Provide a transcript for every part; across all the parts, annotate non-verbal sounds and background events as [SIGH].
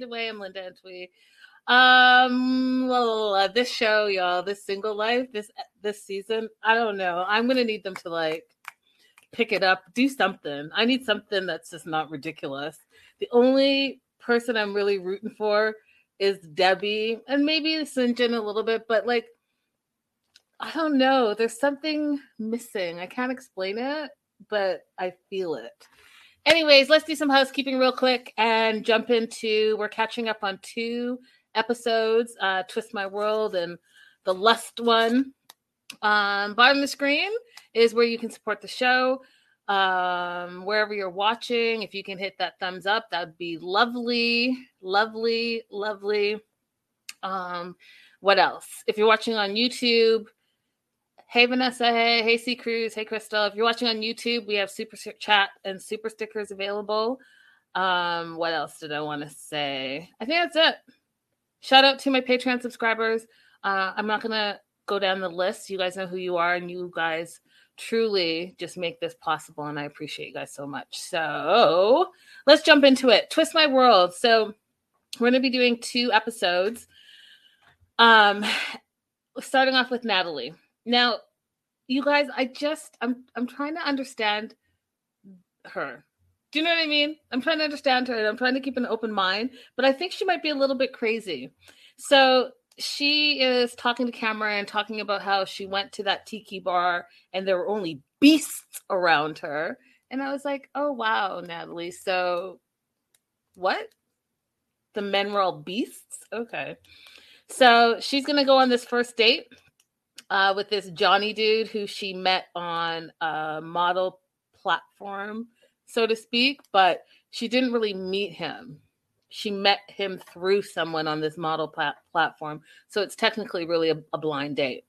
Way. I'm Linda Antwi. Um, well, this show, y'all, this single life, this this season, I don't know. I'm gonna need them to like pick it up, do something. I need something that's just not ridiculous. The only person I'm really rooting for is Debbie, and maybe Syngin a little bit, but like, I don't know. There's something missing. I can't explain it but I feel it. Anyways, let's do some housekeeping real quick and jump into. We're catching up on two episodes uh, Twist My World and the Lust one. Um, bottom of the screen is where you can support the show. Um, wherever you're watching, if you can hit that thumbs up, that would be lovely, lovely, lovely. Um, what else? If you're watching on YouTube, Hey Vanessa, hey, hey C Cruz, hey Crystal. If you're watching on YouTube, we have super chat and super stickers available. Um, what else did I want to say? I think that's it. Shout out to my Patreon subscribers. Uh, I'm not gonna go down the list. You guys know who you are, and you guys truly just make this possible, and I appreciate you guys so much. So let's jump into it. Twist my world. So we're gonna be doing two episodes. Um, starting off with Natalie. Now, you guys, I just I'm I'm trying to understand her. Do you know what I mean? I'm trying to understand her and I'm trying to keep an open mind, but I think she might be a little bit crazy. So she is talking to camera and talking about how she went to that tiki bar and there were only beasts around her. And I was like, oh wow, Natalie. So what? The men were all beasts? Okay. So she's gonna go on this first date uh, with this Johnny dude who she met on a model platform, so to speak, but she didn't really meet him. She met him through someone on this model plat- platform. So it's technically really a, a blind date.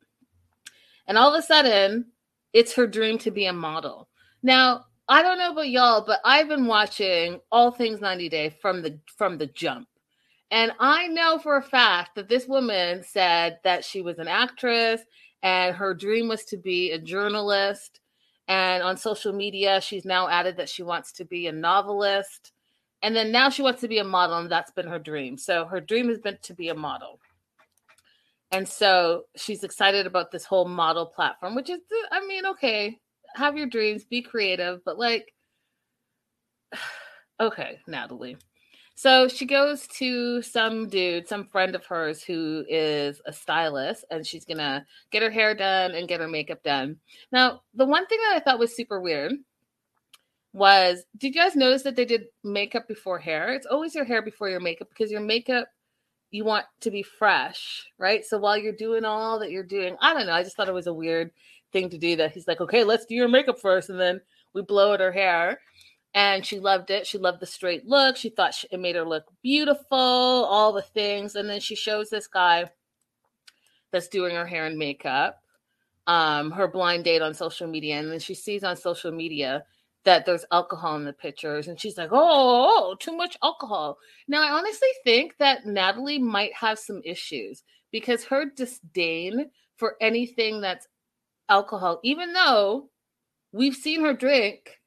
And all of a sudden, it's her dream to be a model. Now, I don't know about y'all, but I've been watching all things 90 Day from the from the jump. And I know for a fact that this woman said that she was an actress and her dream was to be a journalist. And on social media, she's now added that she wants to be a novelist. And then now she wants to be a model, and that's been her dream. So her dream has been to be a model. And so she's excited about this whole model platform, which is, I mean, okay, have your dreams, be creative, but like, [SIGHS] okay, Natalie. So she goes to some dude, some friend of hers who is a stylist, and she's gonna get her hair done and get her makeup done. Now, the one thing that I thought was super weird was did you guys notice that they did makeup before hair? It's always your hair before your makeup because your makeup you want to be fresh, right? So while you're doing all that you're doing, I don't know, I just thought it was a weird thing to do that he's like, okay, let's do your makeup first, and then we blow at her hair and she loved it. She loved the straight look. She thought she, it made her look beautiful, all the things. And then she shows this guy that's doing her hair and makeup, um, her blind date on social media. And then she sees on social media that there's alcohol in the pictures. And she's like, oh, oh, too much alcohol. Now, I honestly think that Natalie might have some issues because her disdain for anything that's alcohol, even though we've seen her drink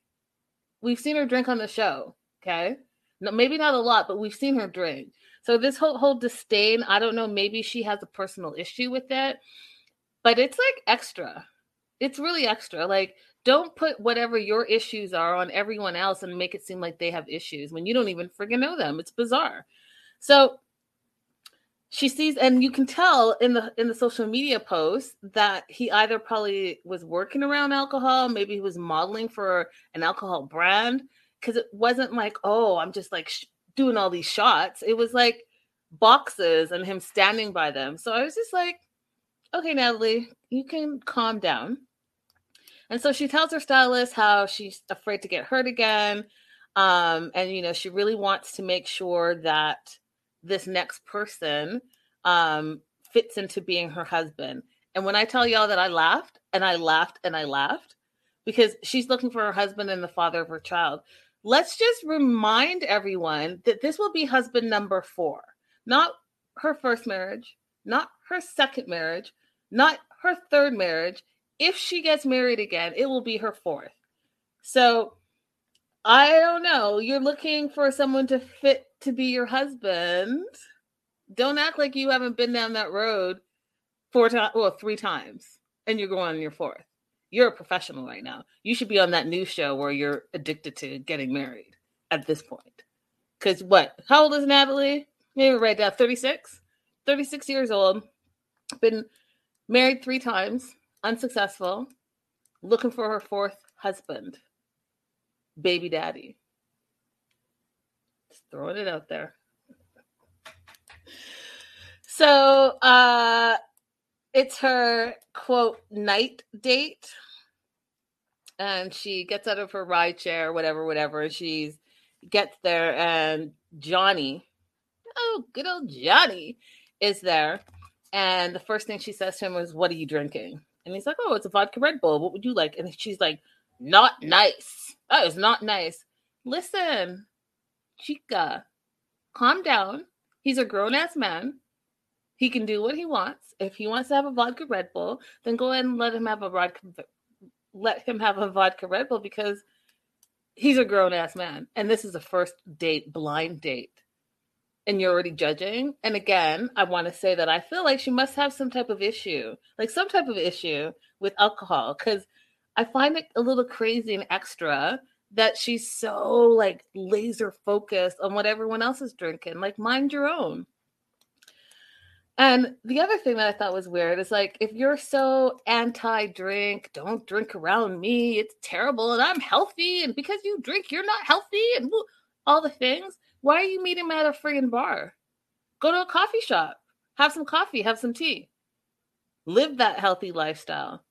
we've seen her drink on the show. Okay. No, maybe not a lot, but we've seen her drink. So this whole whole disdain, I don't know, maybe she has a personal issue with it, but it's like extra. It's really extra. Like, don't put whatever your issues are on everyone else and make it seem like they have issues when you don't even friggin' know them. It's bizarre. So she sees and you can tell in the in the social media post that he either probably was working around alcohol maybe he was modeling for an alcohol brand because it wasn't like oh i'm just like sh- doing all these shots. It was like boxes and him standing by them. So i was just like okay natalie you can calm down. And so she tells her stylist how she's afraid to get hurt again Um, and you know, she really wants to make sure that this next person um fits into being her husband. And when I tell y'all that I laughed and I laughed and I laughed because she's looking for her husband and the father of her child. Let's just remind everyone that this will be husband number four, not her first marriage, not her second marriage, not her third marriage. If she gets married again, it will be her fourth. So I don't know. You're looking for someone to fit to be your husband. Don't act like you haven't been down that road four times, well, three times, and you're going on your fourth. You're a professional right now. You should be on that new show where you're addicted to getting married at this point. Because what? How old is Natalie? Maybe right now, 36? 36 years old. Been married three times, unsuccessful, looking for her fourth husband, baby daddy. Just throwing it out there. So uh it's her quote night date. And she gets out of her ride chair, whatever, whatever. She's gets there and Johnny, oh, good old Johnny, is there. And the first thing she says to him was, What are you drinking? And he's like, Oh, it's a vodka Red Bull. What would you like? And she's like, Not nice. That is not nice. Listen, Chica, calm down. He's a grown ass man. He can do what he wants. If he wants to have a vodka Red Bull, then go ahead and let him have a vodka let him have a vodka Red Bull because he's a grown ass man. And this is a first date, blind date. And you're already judging. And again, I want to say that I feel like she must have some type of issue, like some type of issue with alcohol. Cause I find it a little crazy and extra that she's so like laser focused on what everyone else is drinking. Like, mind your own. And the other thing that I thought was weird is like, if you're so anti drink, don't drink around me, it's terrible, and I'm healthy, and because you drink, you're not healthy, and all the things, why are you meeting at a friggin' bar? Go to a coffee shop, have some coffee, have some tea, live that healthy lifestyle.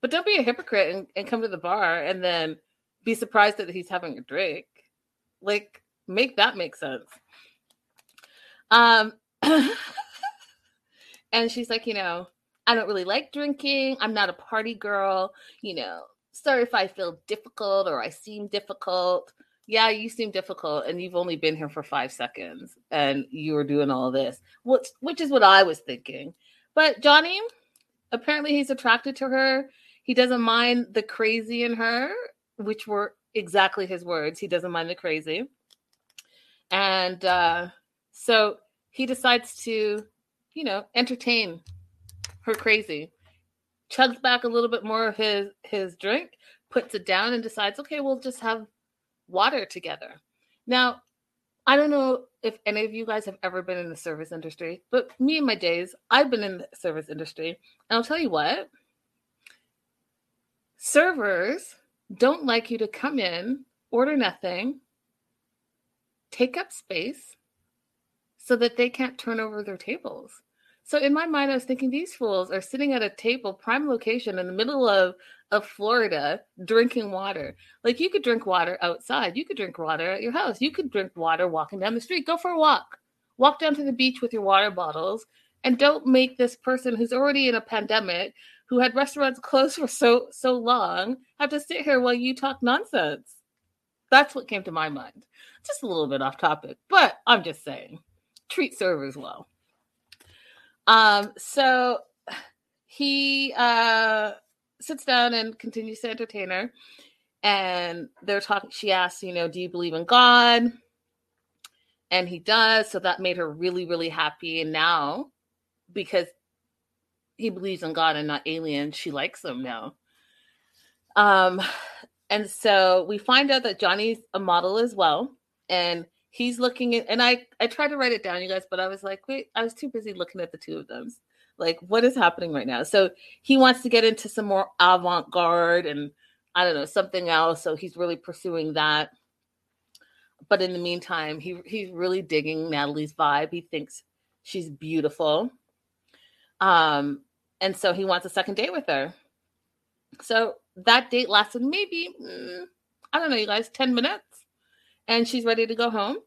But don't be a hypocrite and, and come to the bar and then be surprised that he's having a drink. Like, make that make sense. Um, [LAUGHS] and she's like, you know, I don't really like drinking. I'm not a party girl. You know, sorry if I feel difficult or I seem difficult. Yeah, you seem difficult, and you've only been here for five seconds, and you were doing all this, which which is what I was thinking. But Johnny, apparently, he's attracted to her. He doesn't mind the crazy in her, which were exactly his words. He doesn't mind the crazy, and uh, so he decides to you know, entertain her crazy. Chugs back a little bit more of his his drink, puts it down, and decides, okay, we'll just have water together. Now, I don't know if any of you guys have ever been in the service industry, but me in my days, I've been in the service industry. And I'll tell you what, servers don't like you to come in, order nothing, take up space, so that they can't turn over their tables. So in my mind, I was thinking these fools are sitting at a table, prime location in the middle of of Florida, drinking water. Like you could drink water outside, you could drink water at your house, you could drink water walking down the street. Go for a walk, walk down to the beach with your water bottles, and don't make this person who's already in a pandemic, who had restaurants closed for so so long, have to sit here while you talk nonsense. That's what came to my mind. Just a little bit off topic, but I'm just saying treat servers well. Um, so he uh sits down and continues to entertain her. And they're talking, she asks, you know, do you believe in God? And he does. So that made her really, really happy. And now, because he believes in God and not aliens, she likes them now. Um, and so we find out that Johnny's a model as well. And he's looking at and i i tried to write it down you guys but i was like wait i was too busy looking at the two of them like what is happening right now so he wants to get into some more avant-garde and i don't know something else so he's really pursuing that but in the meantime he he's really digging natalie's vibe he thinks she's beautiful um and so he wants a second date with her so that date lasted maybe mm, i don't know you guys 10 minutes and she's ready to go home.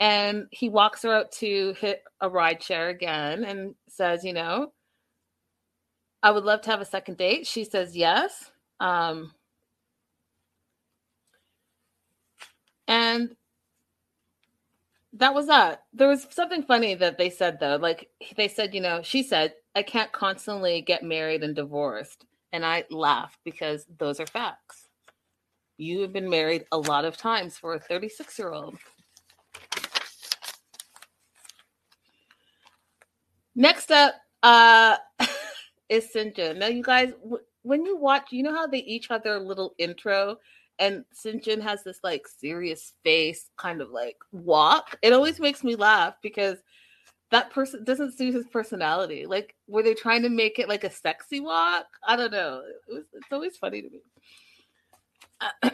And he walks her out to hit a ride share again and says, you know, I would love to have a second date. She says yes. Um, and that was that. There was something funny that they said though. Like they said, you know, she said, I can't constantly get married and divorced. And I laughed because those are facts. You have been married a lot of times for a 36 year old. Next up uh, [LAUGHS] is Syngin. Now, you guys, w- when you watch, you know how they each have their little intro, and Syngin has this like serious face, kind of like walk. It always makes me laugh because that person doesn't suit his personality. Like, were they trying to make it like a sexy walk? I don't know. It was, it's always funny to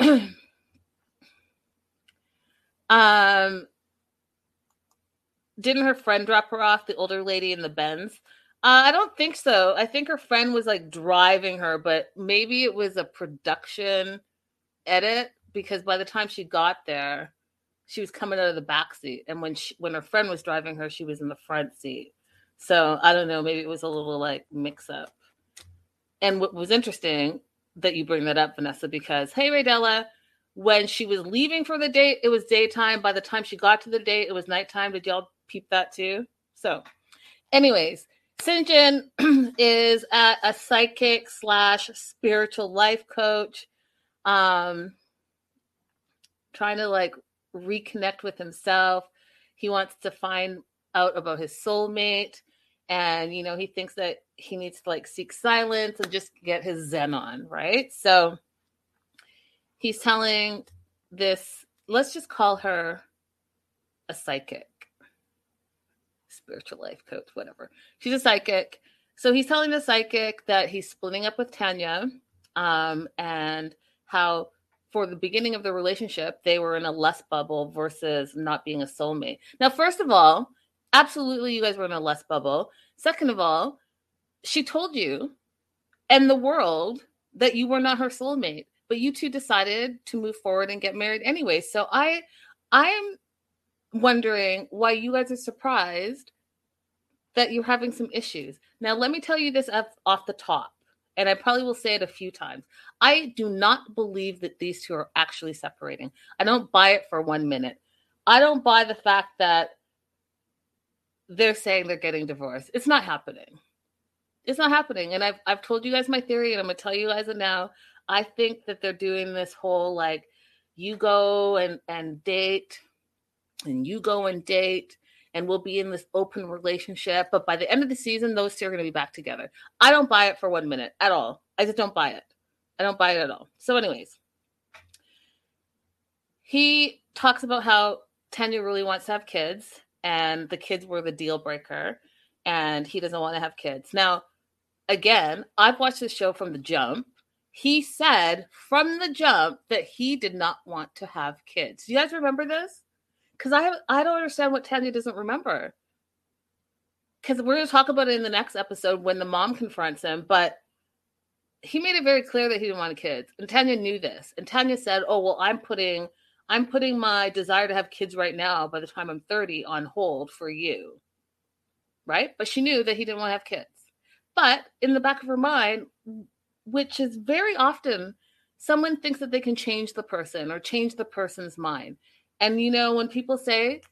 me. [CLEARS THROAT] um, didn't her friend drop her off, the older lady in the Benz? Uh, I don't think so. I think her friend was like driving her, but maybe it was a production edit because by the time she got there, she was coming out of the back seat, and when she, when her friend was driving her, she was in the front seat. So I don't know. Maybe it was a little like mix up. And what was interesting that you bring that up, Vanessa, because hey, Raydella, when she was leaving for the date, it was daytime. By the time she got to the date, it was nighttime. Did y'all peep that too? So, anyways, Syngin [CLEARS THROAT] is a, a psychic slash spiritual life coach, um, trying to like reconnect with himself. He wants to find out about his soulmate, and you know he thinks that he needs to like seek silence and just get his zen on, right? So he's telling this. Let's just call her a psychic spiritual life coach, whatever. She's a psychic. So he's telling the psychic that he's splitting up with Tanya um, and how for the beginning of the relationship, they were in a less bubble versus not being a soulmate. Now, first of all, absolutely, you guys were in a less bubble. Second of all, she told you and the world that you were not her soulmate, but you two decided to move forward and get married anyway. So I, I am wondering why you guys are surprised that you're having some issues. Now, let me tell you this off the top, and I probably will say it a few times. I do not believe that these two are actually separating. I don't buy it for one minute. I don't buy the fact that they're saying they're getting divorced. It's not happening. It's not happening. And I've I've told you guys my theory, and I'm gonna tell you guys it now. I think that they're doing this whole like you go and and date and you go and date and we'll be in this open relationship. But by the end of the season, those two are going to be back together. I don't buy it for one minute at all. I just don't buy it. I don't buy it at all. So, anyways, he talks about how Tanya really wants to have kids, and the kids were the deal breaker, and he doesn't want to have kids. Now, again, I've watched this show from the jump. He said from the jump that he did not want to have kids. Do you guys remember this? Because I I don't understand what Tanya doesn't remember. Because we're going to talk about it in the next episode when the mom confronts him, but he made it very clear that he didn't want kids, and Tanya knew this. And Tanya said, "Oh well, I'm putting I'm putting my desire to have kids right now by the time I'm 30 on hold for you." Right? But she knew that he didn't want to have kids. But in the back of her mind, which is very often someone thinks that they can change the person or change the person's mind. And you know, when people say,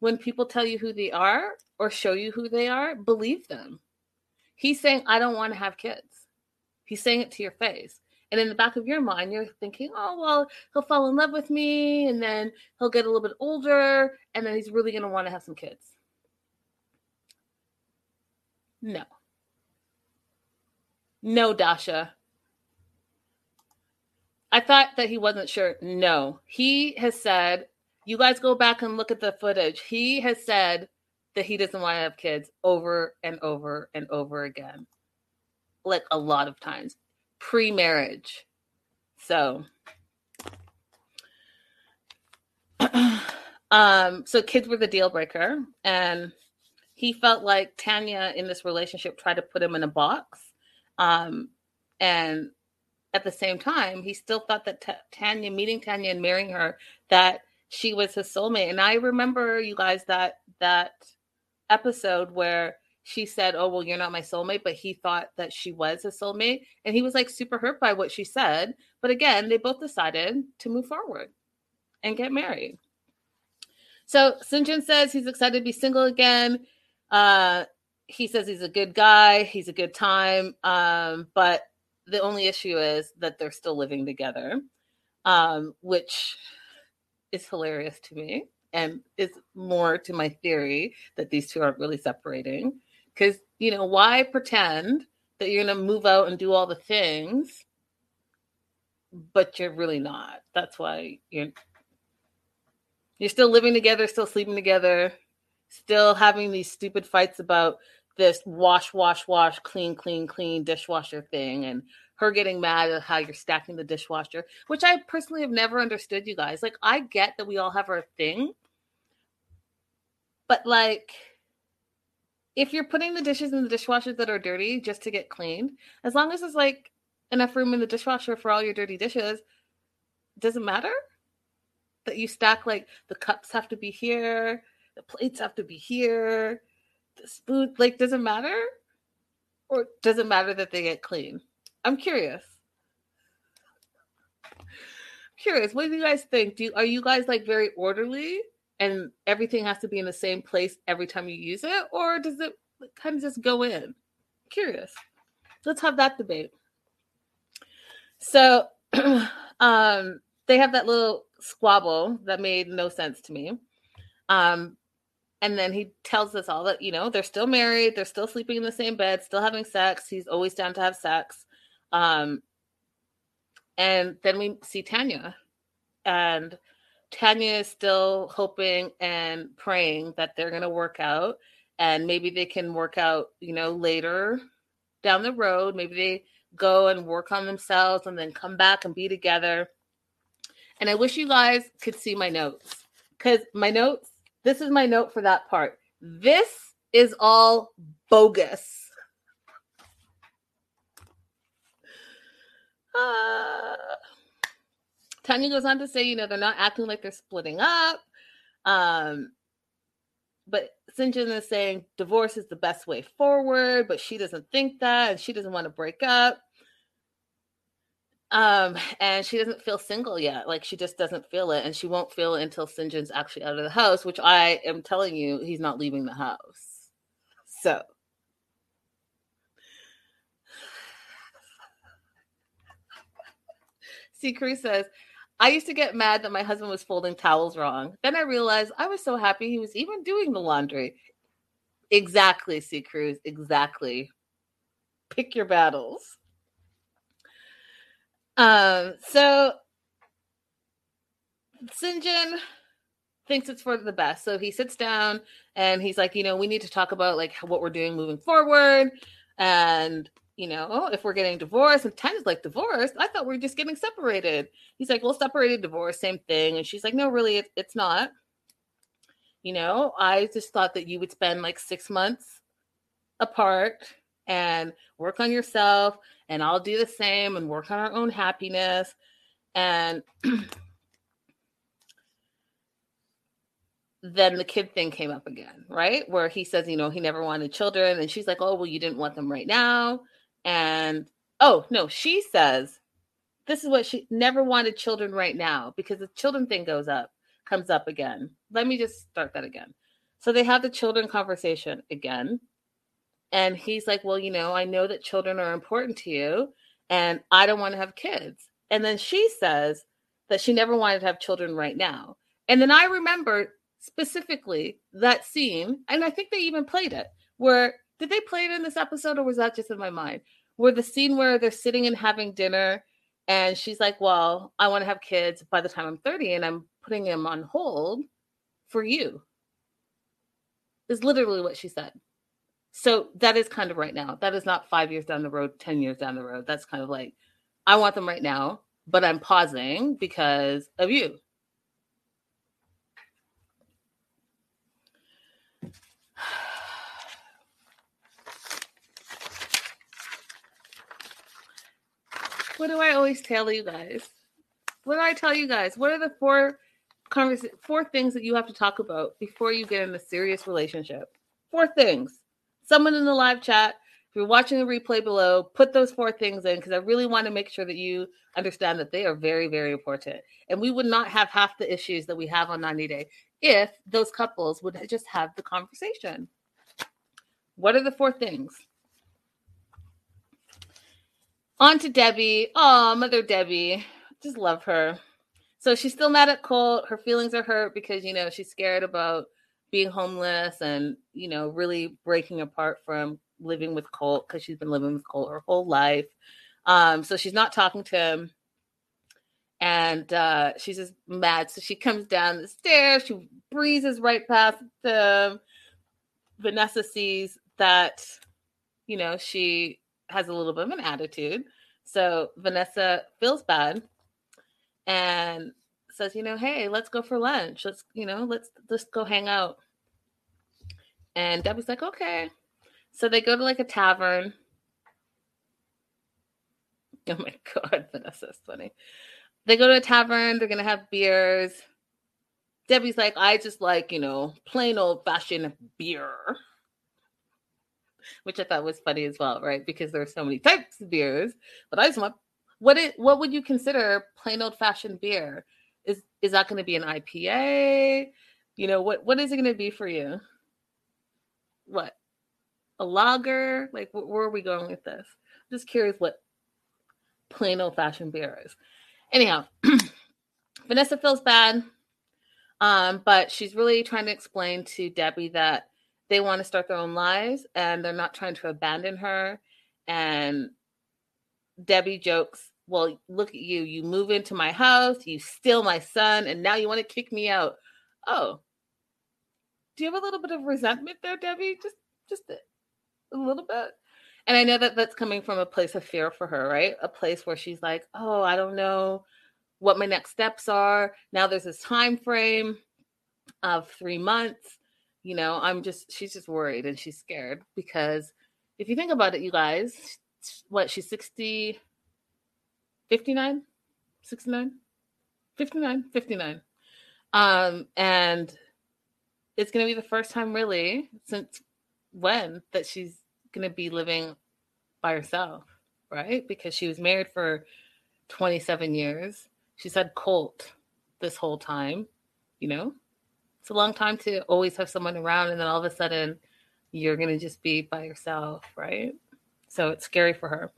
when people tell you who they are or show you who they are, believe them. He's saying, I don't want to have kids. He's saying it to your face. And in the back of your mind, you're thinking, oh, well, he'll fall in love with me and then he'll get a little bit older and then he's really going to want to have some kids. No. No, Dasha. I thought that he wasn't sure. No, he has said you guys go back and look at the footage. He has said that he doesn't want to have kids over and over and over again. Like a lot of times. Pre-marriage. So [CLEARS THROAT] um so kids were the deal breaker and he felt like Tanya in this relationship tried to put him in a box. Um and at the same time, he still thought that T- Tanya meeting Tanya and marrying her that she was his soulmate. And I remember you guys that that episode where she said, "Oh, well, you're not my soulmate," but he thought that she was his soulmate, and he was like super hurt by what she said. But again, they both decided to move forward and get married. So Syngin says he's excited to be single again. Uh, he says he's a good guy, he's a good time, um, but the only issue is that they're still living together, um, which is hilarious to me and is more to my theory that these two aren't really separating. Because, you know, why pretend that you're going to move out and do all the things, but you're really not? That's why you're. You're still living together, still sleeping together, still having these stupid fights about this wash, wash, wash, clean, clean, clean dishwasher thing, and her getting mad at how you're stacking the dishwasher, which I personally have never understood, you guys. Like, I get that we all have our thing, but like, if you're putting the dishes in the dishwashers that are dirty just to get cleaned, as long as there's like enough room in the dishwasher for all your dirty dishes, does it matter that you stack like the cups have to be here, the plates have to be here, the spoon like does it matter? Or does it matter that they get clean? I'm curious. curious. What do you guys think? Do you, are you guys like very orderly and everything has to be in the same place every time you use it, or does it kind of just go in? curious. Let's have that debate. So, [CLEARS THROAT] um, they have that little squabble that made no sense to me. Um, and then he tells us all that you know they're still married, they're still sleeping in the same bed, still having sex. He's always down to have sex. Um, and then we see Tanya, and Tanya is still hoping and praying that they're going to work out and maybe they can work out, you know, later down the road. Maybe they go and work on themselves and then come back and be together. And I wish you guys could see my notes because my notes, this is my note for that part. This is all bogus. Uh, Tanya goes on to say, you know, they're not acting like they're splitting up. Um, but Syngin is saying divorce is the best way forward, but she doesn't think that and she doesn't want to break up. Um, and she doesn't feel single yet. Like she just doesn't feel it, and she won't feel it until Syngin's actually out of the house, which I am telling you, he's not leaving the house. So Cruz says, I used to get mad that my husband was folding towels wrong. Then I realized I was so happy he was even doing the laundry. Exactly, C. Cruz. Exactly. Pick your battles. Um, so Syngin thinks it's for the best. So he sits down and he's like, you know, we need to talk about like what we're doing moving forward. And you know, oh, if we're getting divorced, and Tanya's like, divorced? I thought we are just getting separated. He's like, well, separated, divorce, same thing. And she's like, no, really, it, it's not. You know, I just thought that you would spend like six months apart and work on yourself, and I'll do the same and work on our own happiness. And [CLEARS THROAT] then the kid thing came up again, right? Where he says, you know, he never wanted children. And she's like, oh, well, you didn't want them right now. And oh, no, she says this is what she never wanted children right now because the children thing goes up, comes up again. Let me just start that again. So they have the children conversation again. And he's like, Well, you know, I know that children are important to you and I don't want to have kids. And then she says that she never wanted to have children right now. And then I remember specifically that scene, and I think they even played it, where did they play it in this episode or was that just in my mind? Where the scene where they're sitting and having dinner and she's like, Well, I want to have kids by the time I'm 30 and I'm putting them on hold for you. Is literally what she said. So that is kind of right now. That is not five years down the road, 10 years down the road. That's kind of like, I want them right now, but I'm pausing because of you. What do I always tell you guys? What do I tell you guys? What are the four convers- four things that you have to talk about before you get in a serious relationship. Four things. Someone in the live chat, if you're watching the replay below, put those four things in because I really want to make sure that you understand that they are very, very important. And we would not have half the issues that we have on 90 Day if those couples would just have the conversation. What are the four things? On to Debbie. Oh, Mother Debbie. Just love her. So she's still mad at Colt. Her feelings are hurt because, you know, she's scared about being homeless and, you know, really breaking apart from living with Colt because she's been living with Colt her whole life. Um, so she's not talking to him. And uh, she's just mad. So she comes down the stairs. She breezes right past them. Vanessa sees that, you know, she has a little bit of an attitude. So Vanessa feels bad and says, you know, hey, let's go for lunch. Let's, you know, let's just go hang out. And Debbie's like, okay. So they go to like a tavern. [LAUGHS] Oh my god, Vanessa's funny. They go to a tavern, they're gonna have beers. Debbie's like, I just like, you know, plain old fashioned beer which I thought was funny as well, right? Because there are so many types of beers. But I just want what it what would you consider plain old fashioned beer? Is is that going to be an IPA? You know, what what is it going to be for you? What? A lager? Like wh- where are we going with this? I'm just curious what plain old fashioned beer is. Anyhow, [CLEARS THROAT] Vanessa feels bad. Um, but she's really trying to explain to Debbie that they want to start their own lives and they're not trying to abandon her. And Debbie jokes, Well, look at you. You move into my house, you steal my son, and now you want to kick me out. Oh, do you have a little bit of resentment there, Debbie? Just, just a little bit. And I know that that's coming from a place of fear for her, right? A place where she's like, "Oh, I don't know what my next steps are." Now there's this time frame of three months you know i'm just she's just worried and she's scared because if you think about it you guys what she's 60 59 69 59 59 um and it's going to be the first time really since when that she's going to be living by herself right? Because she was married for 27 years. She's had colt this whole time you know it's a long time to always have someone around and then all of a sudden you're going to just be by yourself, right? So it's scary for her.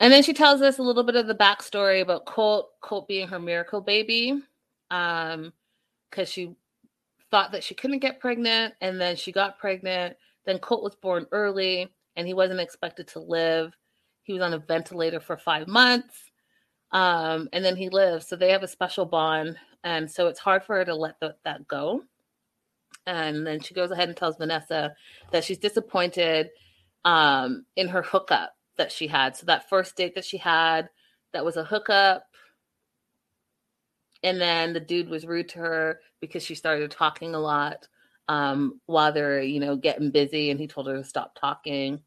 And then she tells us a little bit of the backstory about Colt, Colt being her miracle baby, um, because she thought that she couldn't get pregnant, and then she got pregnant. Then Colt was born early, and he wasn't expected to live. He was on a ventilator for five months, um, and then he lived. So they have a special bond, and so it's hard for her to let the, that go. And then she goes ahead and tells Vanessa that she's disappointed um, in her hookup that she had. So that first date that she had, that was a hookup. And then the dude was rude to her because she started talking a lot um, while they're, you know, getting busy. And he told her to stop talking.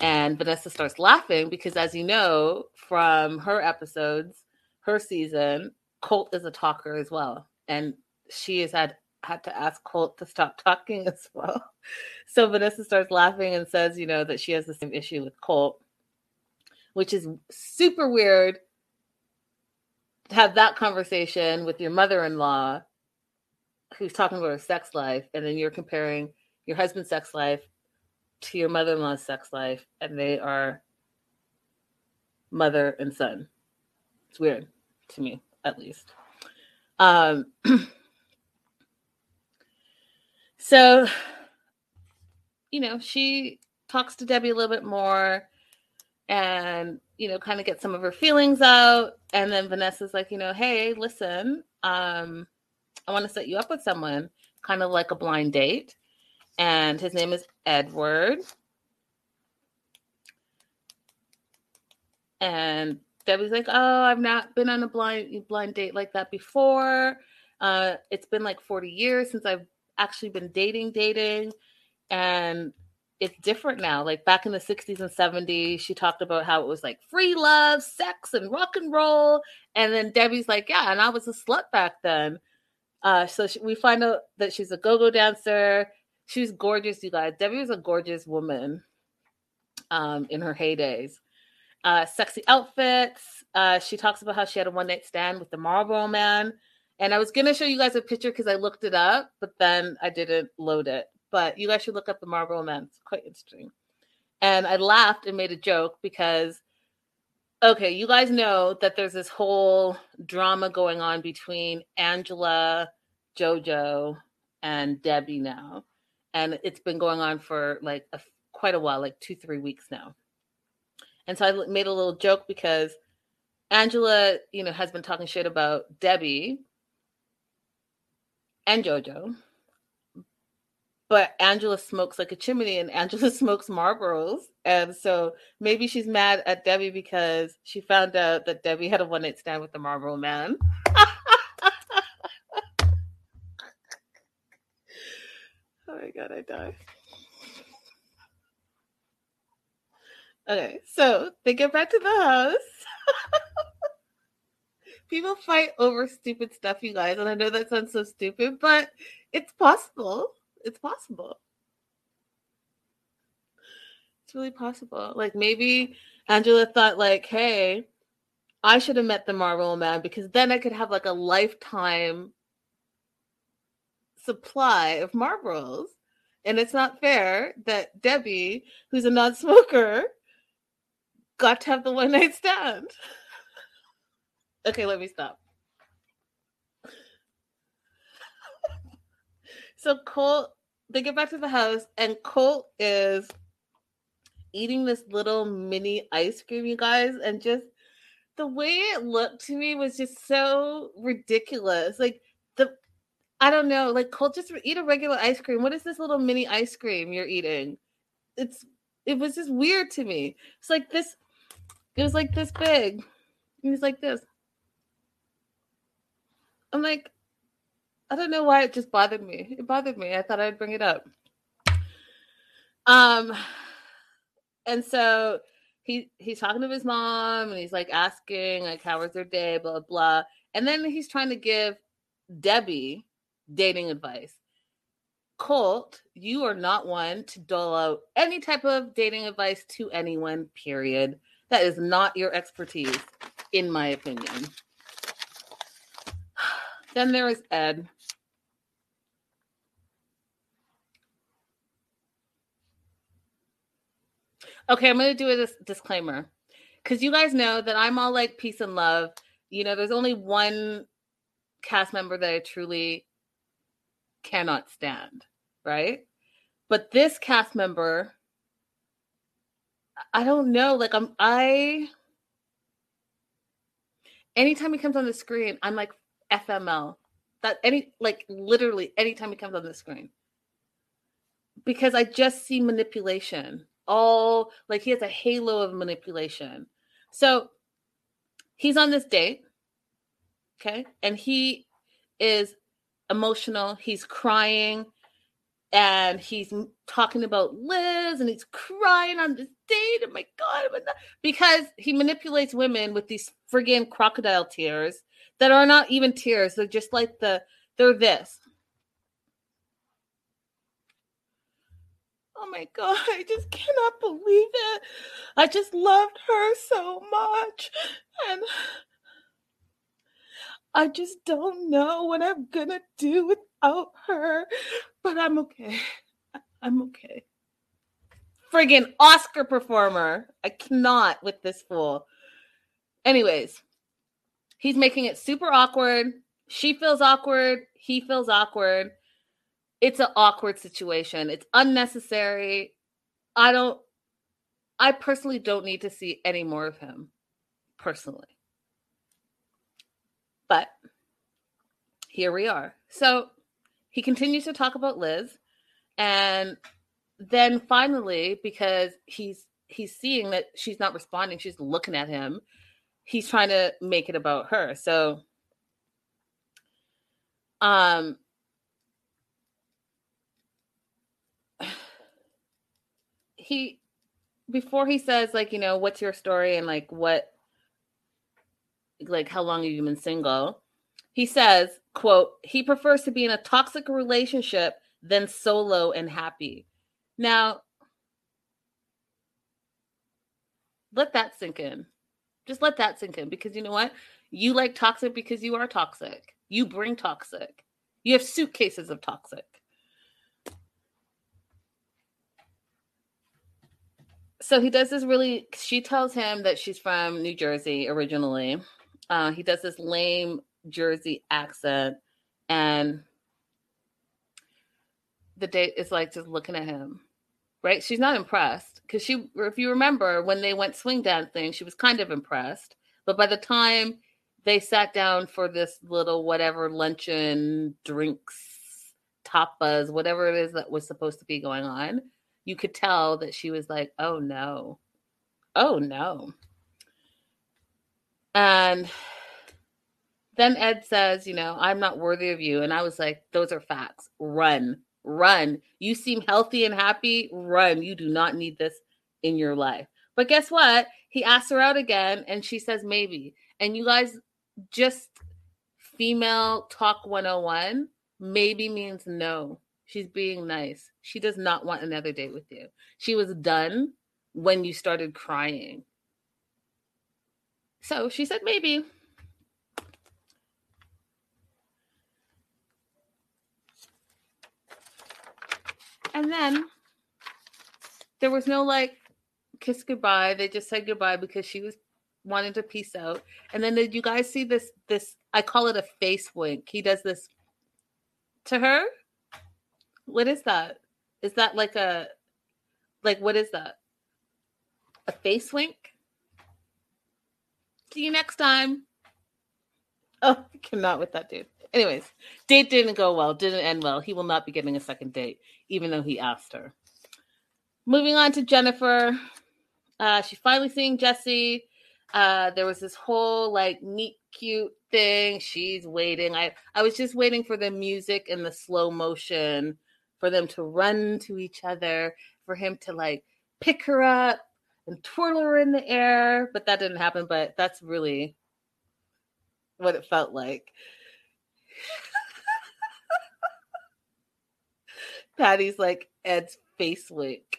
And Vanessa starts laughing because, as you know from her episodes, her season, Colt is a talker as well, and she has had had to ask Colt to stop [LAUGHS] talking as well. So Vanessa starts laughing and says, you know, that she has the same issue with Colt, which is super weird to have that conversation with your mother-in-law who's talking about her sex life, and then you're comparing your husband's sex life to your mother-in-law's sex life, and they are mother and son. It's weird to me at least. Um, [CLEARS THROAT] so, you know, she talks to Debbie a little bit more and, you know, kind of get some of her feelings out. And then Vanessa's like, you know, hey, listen, um, I want to set you up with someone, kind of like a blind date. And his name is Edward. And Debbie's like, "Oh, I've not been on a blind blind date like that before. Uh, it's been like 40 years since I've actually been dating, dating." And it's different now. Like back in the 60s and 70s, she talked about how it was like free love, sex, and rock and roll. And then Debbie's like, yeah, and I was a slut back then. Uh, so she, we find out that she's a go-go dancer. She's gorgeous, you guys. Debbie was a gorgeous woman um, in her heydays. Uh, sexy outfits. Uh, she talks about how she had a one-night stand with the Marlboro Man. And I was gonna show you guys a picture because I looked it up, but then I didn't load it. But you guys should look up the Marlboro Man. It's quite interesting. And I laughed and made a joke because okay, you guys know that there's this whole drama going on between Angela, Jojo, and Debbie now. And it's been going on for like a, quite a while, like two, three weeks now. And so I made a little joke because Angela, you know, has been talking shit about Debbie and Jojo. But Angela smokes like a chimney and Angela [LAUGHS] smokes Marlboros. And so maybe she's mad at Debbie because she found out that Debbie had a one night stand with the Marlboro man. [LAUGHS] oh my God, I die. Okay, so they get back to the house. [LAUGHS] People fight over stupid stuff, you guys. And I know that sounds so stupid, but it's possible. It's possible. It's really possible. Like maybe Angela thought, like, hey, I should have met the Marlboro man because then I could have like a lifetime supply of Marlboros. And it's not fair that Debbie, who's a non smoker, got to have the one night stand. okay, let me stop. so Colt, they get back to the house, and Colt is eating this little mini ice cream, you guys, and just the way it looked to me was just so ridiculous. Like the I don't know, like Colt just eat a regular ice cream. What is this little mini ice cream you're eating? It's it was just weird to me. It's like this it was like this big. It was like this. I'm like, I don't know why it just bothered me. It bothered me. I thought I'd bring it up. Um, and so he he's talking to his mom and he's like asking like how was their day, blah blah. And then he's trying to give Debbie dating advice. Colt, you are not one to dole out any type of dating advice to anyone, period. That is not your expertise, in my opinion. [SIGHS] Then there is Ed. Okay, I'm going to do a dis- disclaimer because you guys know that I'm all like peace and love. You know, there's only one cast member that I truly cannot stand, right? But this cast member I don't know. Like I'm I anytime he comes on the screen, I'm like FML. That any like literally anytime he comes on the screen. Because I just see manipulation. All like he has a halo of manipulation. So he's on this date. Okay. And he is emotional. He's crying and he's talking about Liz and he's crying on this date. Oh, oh my God. Because he manipulates women with these friggin' crocodile tears that are not even tears. They're just like the, they're this. Oh my God, I just cannot believe it. I just loved her so much. And I just don't know what I'm gonna do without her, but I'm okay. [LAUGHS] I'm okay. Friggin' Oscar performer. I cannot with this fool. Anyways, he's making it super awkward. She feels awkward. He feels awkward. It's an awkward situation. It's unnecessary. I don't, I personally don't need to see any more of him, personally. But here we are. So he continues to talk about Liz. And then finally, because he's he's seeing that she's not responding, she's looking at him, he's trying to make it about her. So um [SIGHS] he before he says like you know what's your story and like what like how long have you been single he says quote he prefers to be in a toxic relationship than solo and happy. Now let that sink in. Just let that sink in because you know what? You like toxic because you are toxic. You bring toxic. You have suitcases of toxic. So he does this really she tells him that she's from new jersey originally. Uh, he does this lame jersey accent and the date is like just looking at him right she's not impressed because she if you remember when they went swing dancing she was kind of impressed but by the time they sat down for this little whatever luncheon drinks tapas whatever it is that was supposed to be going on you could tell that she was like, oh no, oh no. And then Ed says, you know, I'm not worthy of you. And I was like, those are facts. Run, run. You seem healthy and happy. Run. You do not need this in your life. But guess what? He asks her out again and she says maybe. And you guys just female talk 101 maybe means no. She's being nice. She does not want another date with you. She was done when you started crying. So she said, maybe. And then there was no like kiss goodbye. They just said goodbye because she was wanting to peace out. And then did you guys see this this I call it a face wink. He does this to her what is that? Is that like a like what is that? A face wink? See you next time. Oh, cannot with that dude. Anyways, date didn't go well, didn't end well. He will not be getting a second date, even though he asked her. Moving on to Jennifer. Uh, finally seeing Jesse. Uh, there was this whole like meet cute thing. She's waiting. I I was just waiting for the music and the slow motion for them to run to each other, for him to like pick her up and twirl her in the air. But that didn't happen. But that's really what it felt like. Patty's like Ed's face lick.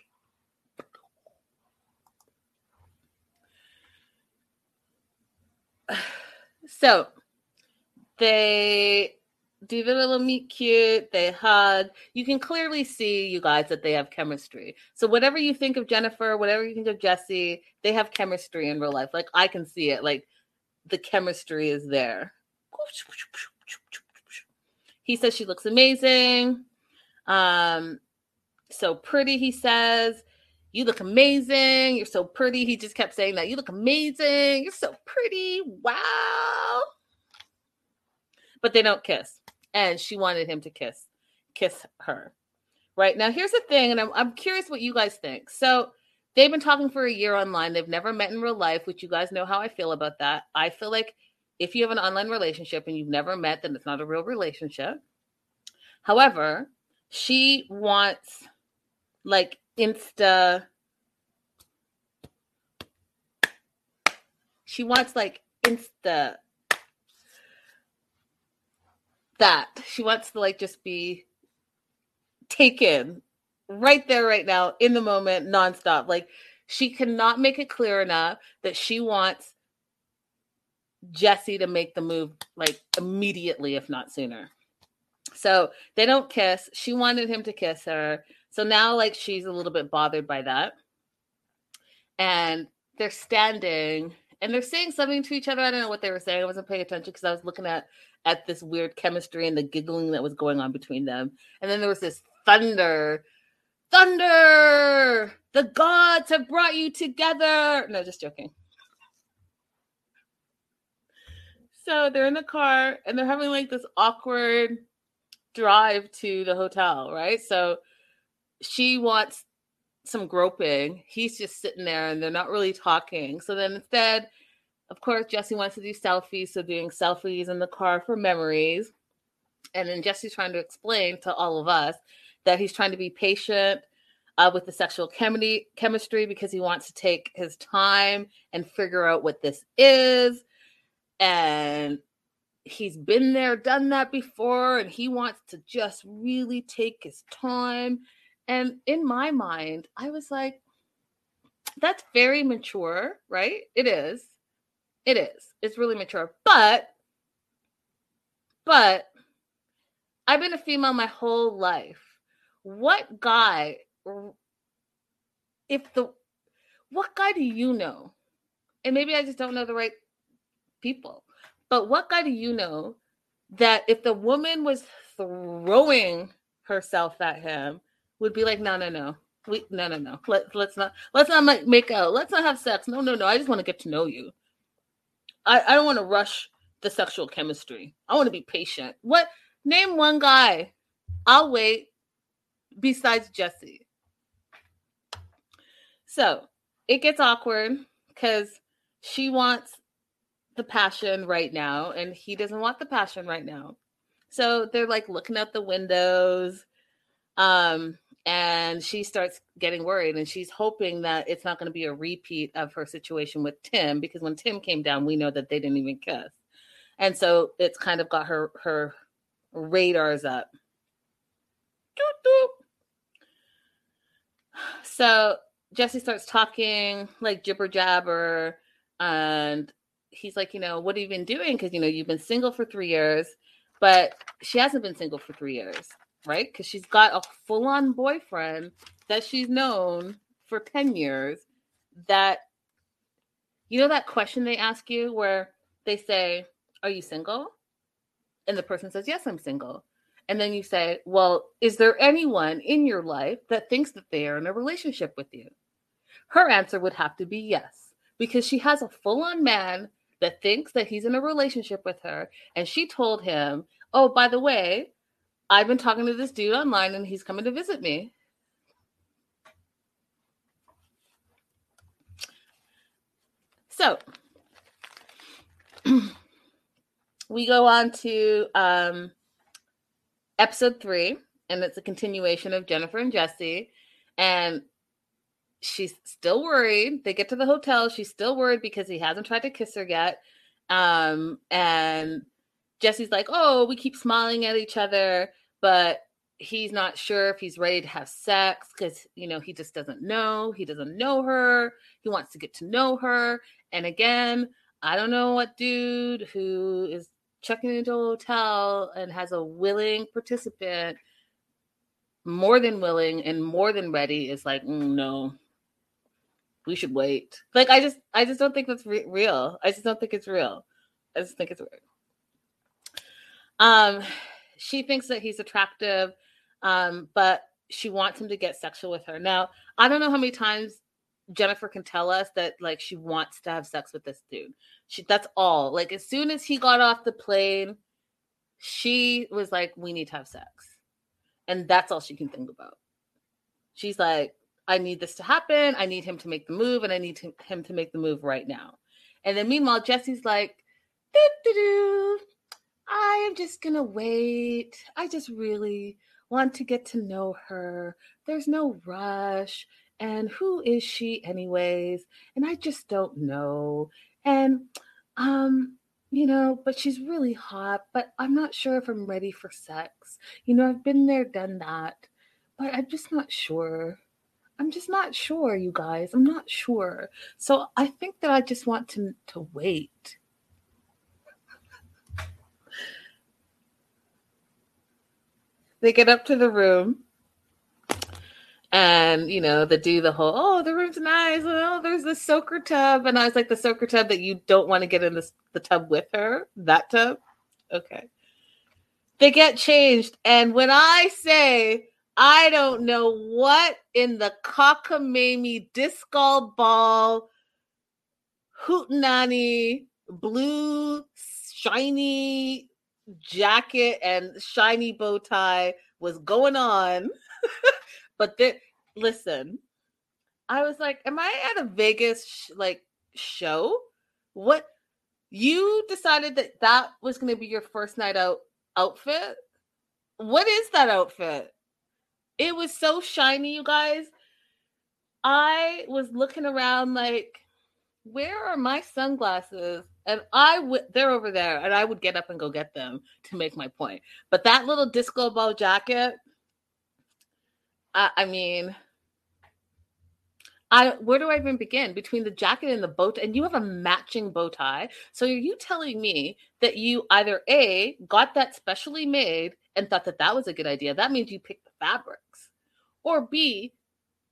[SIGHS] So they do the little meet cute, they hug. You can clearly see, you guys, that they have chemistry. So whatever you think of Jennifer, whatever you think of Jesse, they have chemistry in real life. Like I can see it. Like the chemistry is there. He says she looks amazing. Um, so pretty, he says. You look amazing. You're so pretty. He just kept saying that. You look amazing. You're so pretty. Wow. But they don't kiss and she wanted him to kiss kiss her. Right now, here's the thing, and I'm I'm curious what you guys think. So they've been talking for a year online. They've never met in real life, which you guys know how I feel about that. I feel like if you have an online relationship and you've never met, then it's not a real relationship. However, she wants like insta she wants like insta that. She wants to like just be taken right there, right now, in the moment, nonstop. Like she cannot make it clear enough that she wants Jesse to make the move like immediately, if not sooner. So they don't kiss. She wanted him to kiss her. So now, like, she's a little bit bothered by that. And they're standing and they're saying something to each other. I don't know what they were saying. I wasn't paying attention because I was looking at at this weird chemistry and the giggling that was going on between them. And then there was this thunder. Thunder! The gods have brought you together. No, just joking. So they're in the car and they're having like this awkward drive to the hotel, right? So she wants some groping. He's just sitting there and they're not really talking. So then instead, of course, Jesse wants to do selfies, so doing selfies in the car for memories. And then Jesse's trying to explain to all of us that he's trying to be patient uh, with the sexual chemistry chemistry because he wants to take his time and figure out what this is and he's been there done that before and he wants to just really take his time. And in my mind i was like that's very mature right? It is. It is. It's really mature. But but i've been a female my whole life. What guy if the what guy do you know? And maybe i just don't know the right people but what guy do you know that if the woman was throwing herself at him would be like no no no. We no no no. Let, let's not let's not make, out. Let's not have sex. No no no. I just want to get to know you. I i don't want to rush the sexual chemistry. I want to be patient. What name one guy i'll wait besides jesse. So it gets awkward because she wants the passion right now and he doesn't want the passion right now so they're like looking out the windows um and she starts getting worried and she's hoping that it's not going to be a repeat of her situation with Tim because when Tim came down we know that they didn't even kiss. And so it's kind of got her her radars up. Doop, doop. So Jesse starts talking like jibber jabber and he's like, you know, what have you been doing? Because you know, you've been single for three years, but she hasn't been single for three years right? Because she's got a full on boyfriend that she's known for 10 years. That, you know, that question they ask you where they say, Are you single? And the person says, Yes, I'm single. And then you say, Well, is there anyone in your life that thinks that they are in a relationship with you? Her answer would have to be yes, because she has a full on man that thinks that he's in a relationship with her. And she told him, Oh, by the way, I've been talking to this dude online and he's coming to visit me. So [CLEARS THROAT] we go on to um, episode three, and it's a continuation of Jennifer and Jesse. And she's still worried. They get to the hotel. She's still worried because he hasn't tried to kiss her yet. Um, and Jesse's like, oh, we keep smiling at each other, but he's not sure if he's ready to have sex because, you know, he just doesn't know. He doesn't know her. He wants to get to know her. And again, I don't know what dude who is checking into a hotel and has a willing participant, more than willing and more than ready, is like, mm, no, we should wait. Like, I just, I just don't think that's re- real. I just don't think it's real. I just think it's real. Um, she thinks that he's attractive, um, but she wants him to get sexual with her. Now, I don't know how many times Jennifer can tell us that like she wants to have sex with this dude. She that's all. Like as soon as he got off the plane, she was like, "We need to have sex," and that's all she can think about. She's like, "I need this to happen. I need him to make the move, and I need him, him to make the move right now." And then meanwhile, Jesse's like, "Doo-doo-doo. I am just gonna wait. I just really want to get to know her. There's no rush. And who is she, anyways? And I just don't know. And, um, you know, but she's really hot, but I'm not sure if I'm ready for sex. You know, I've been there, done that, but I'm just not sure. I'm just not sure, you guys. I'm not sure. So I think that I just want to to wait. they get up to the room. And you know they do the whole oh the room's nice. Oh there's the soaker tub. And i was like the soaker tub that you don't want to get in the, the tub with her? That tub? Okay. They get changed. And when i say i don't know what in the cockamamie disco ball hootenanny blue shiny jacket and shiny bow tie was going on. [LAUGHS] but then, listen, I was like, am I at a Vegas sh- like show? What you decided that that was going to be your first night out outfit? What is that outfit? It was so shiny, you guys. I was looking around like, where are my sunglasses? And I would, they're over there, and I would get up and go get them to make my point. But that little disco ball jacket, I, I mean, I where do I even begin between the jacket and the bow tie? And you have a matching bow tie. So are you telling me that you either a got that specially made and thought that that was a good idea? That means you picked fabrics, or b,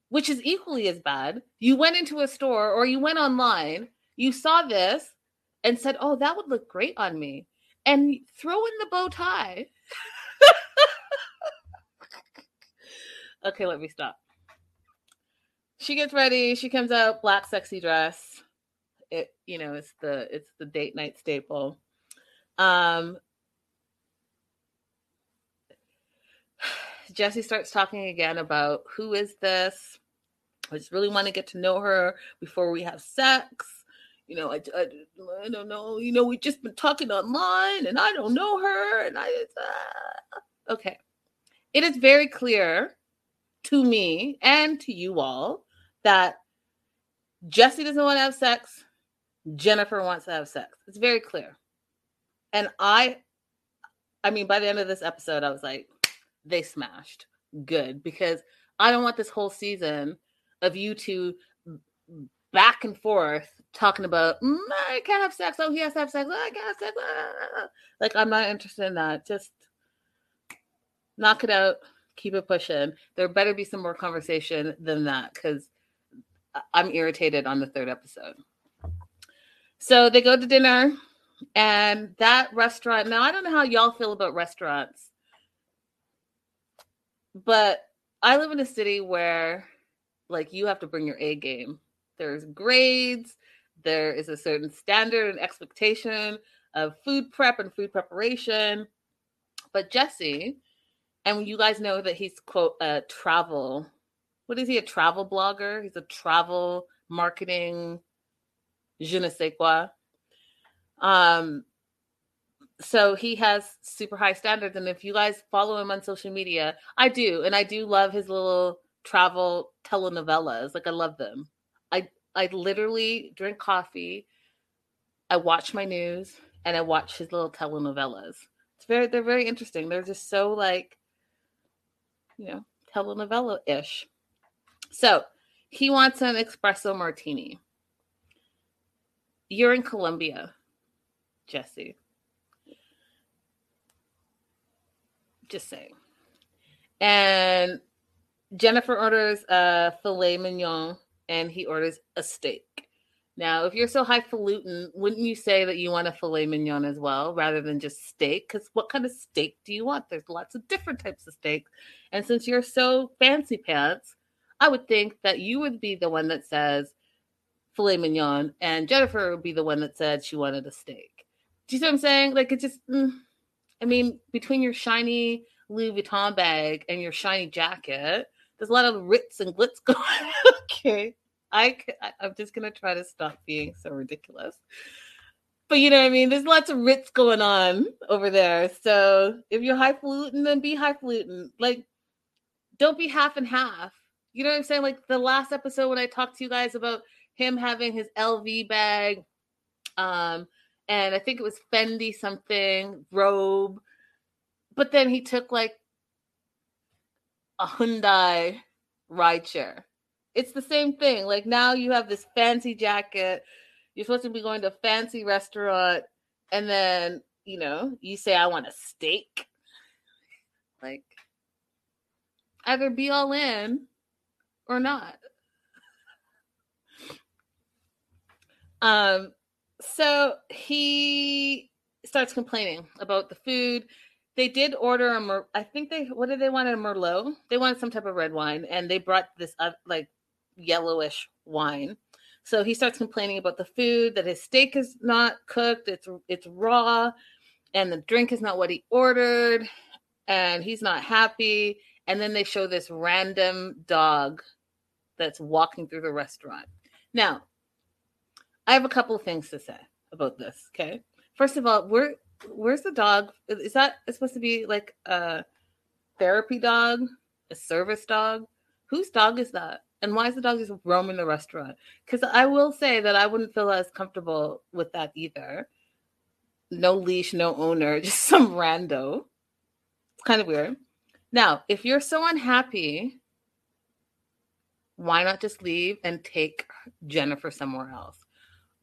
which is equally as bad, you went into a store or you went online, you saw this, and said, "Oh, that would look great on me," and throw in the bow tie. [LAUGHS] okay, let me stop she gets ready. She comes out black sexy dress. It you know it's the it's the date night staple. Um, Jesse starts talking again about who is this. I just really want to get to know her before we have sex. You know, I, I, I don't know. You know, we've just been talking online, and I don't know her, and I. Uh, okay, it is very clear to me and to you all that Jesse doesn't want to have sex, Jennifer wants to have sex. It's very clear. And I I mean by the end of this episode I was like they smashed. Good because I don't want this whole season of you two back and forth talking about mm, I can't have sex. Oh, he has to have sex. Oh, I can't have sex. Like I'm not interested in that. Just knock it out. Keep it pushing. There better be some more conversation than that because I'm irritated on the third episode. So they go to dinner, and that restaurant. Now I don't know how y'all feel about restaurants, but I live in a city where, like, you have to bring your A game. There's grades. There is a certain standard and expectation of food prep and food preparation. But Jesse, and you guys know that he's quote a travel what is he a travel blogger he's a travel marketing je ne sais quoi um so he has super high standards and if you guys follow him on social media i do and i do love his little travel telenovelas like i love them i i literally drink coffee i watch my news and i watch his little telenovelas it's very they're very interesting they're just so like you know telenovela-ish so he wants an espresso martini. You're in Colombia, Jesse. Just saying. And Jennifer orders a filet mignon and he orders a steak. Now, if you're so highfalutin, wouldn't you say that you want a filet mignon as well rather than just steak? Because what kind of steak do you want? There's lots of different types of steak. And since you're so fancy pants, I would think that you would be the one that says filet mignon, and Jennifer would be the one that said she wanted a steak. Do you see what I'm saying? Like it just, mm, I mean, between your shiny Louis Vuitton bag and your shiny jacket, there's a lot of ritz and glitz [LAUGHS] going. okay, I I'm just gonna try to stop being so ridiculous. But you know what I mean? There's lots of ritz going on over there. So if you're highfalutin, then be highfalutin. Like, don't be half and half. You know what I'm saying? Like the last episode when I talked to you guys about him having his LV bag, um, and I think it was Fendi something robe, but then he took like a Hyundai ride share. It's the same thing. Like now you have this fancy jacket. You're supposed to be going to a fancy restaurant, and then you know you say I want a steak. [LAUGHS] Like either be all in or not. [LAUGHS] Um, so he starts complaining about the food. They did order a mer- I think they what did they want a merlot? They wanted some type of red wine, and they brought this uh, like yellowish wine. So he starts complaining about the food that his steak is not cooked, it's it's raw, and the drink is not what he ordered, and he's not happy. And then they show this random dog that's walking through the restaurant. Now, I have a couple things to say about this. Okay. First of all, where where's the dog? Is that supposed to be like a therapy dog, a service dog? Whose dog is that? And why is the dog just roaming the restaurant? Because I will say that I wouldn't feel as comfortable with that either. No leash, no owner, [LAUGHS] just some rando. It's kind of weird. Now, if you're so unhappy, why not just leave and take Jennifer somewhere else?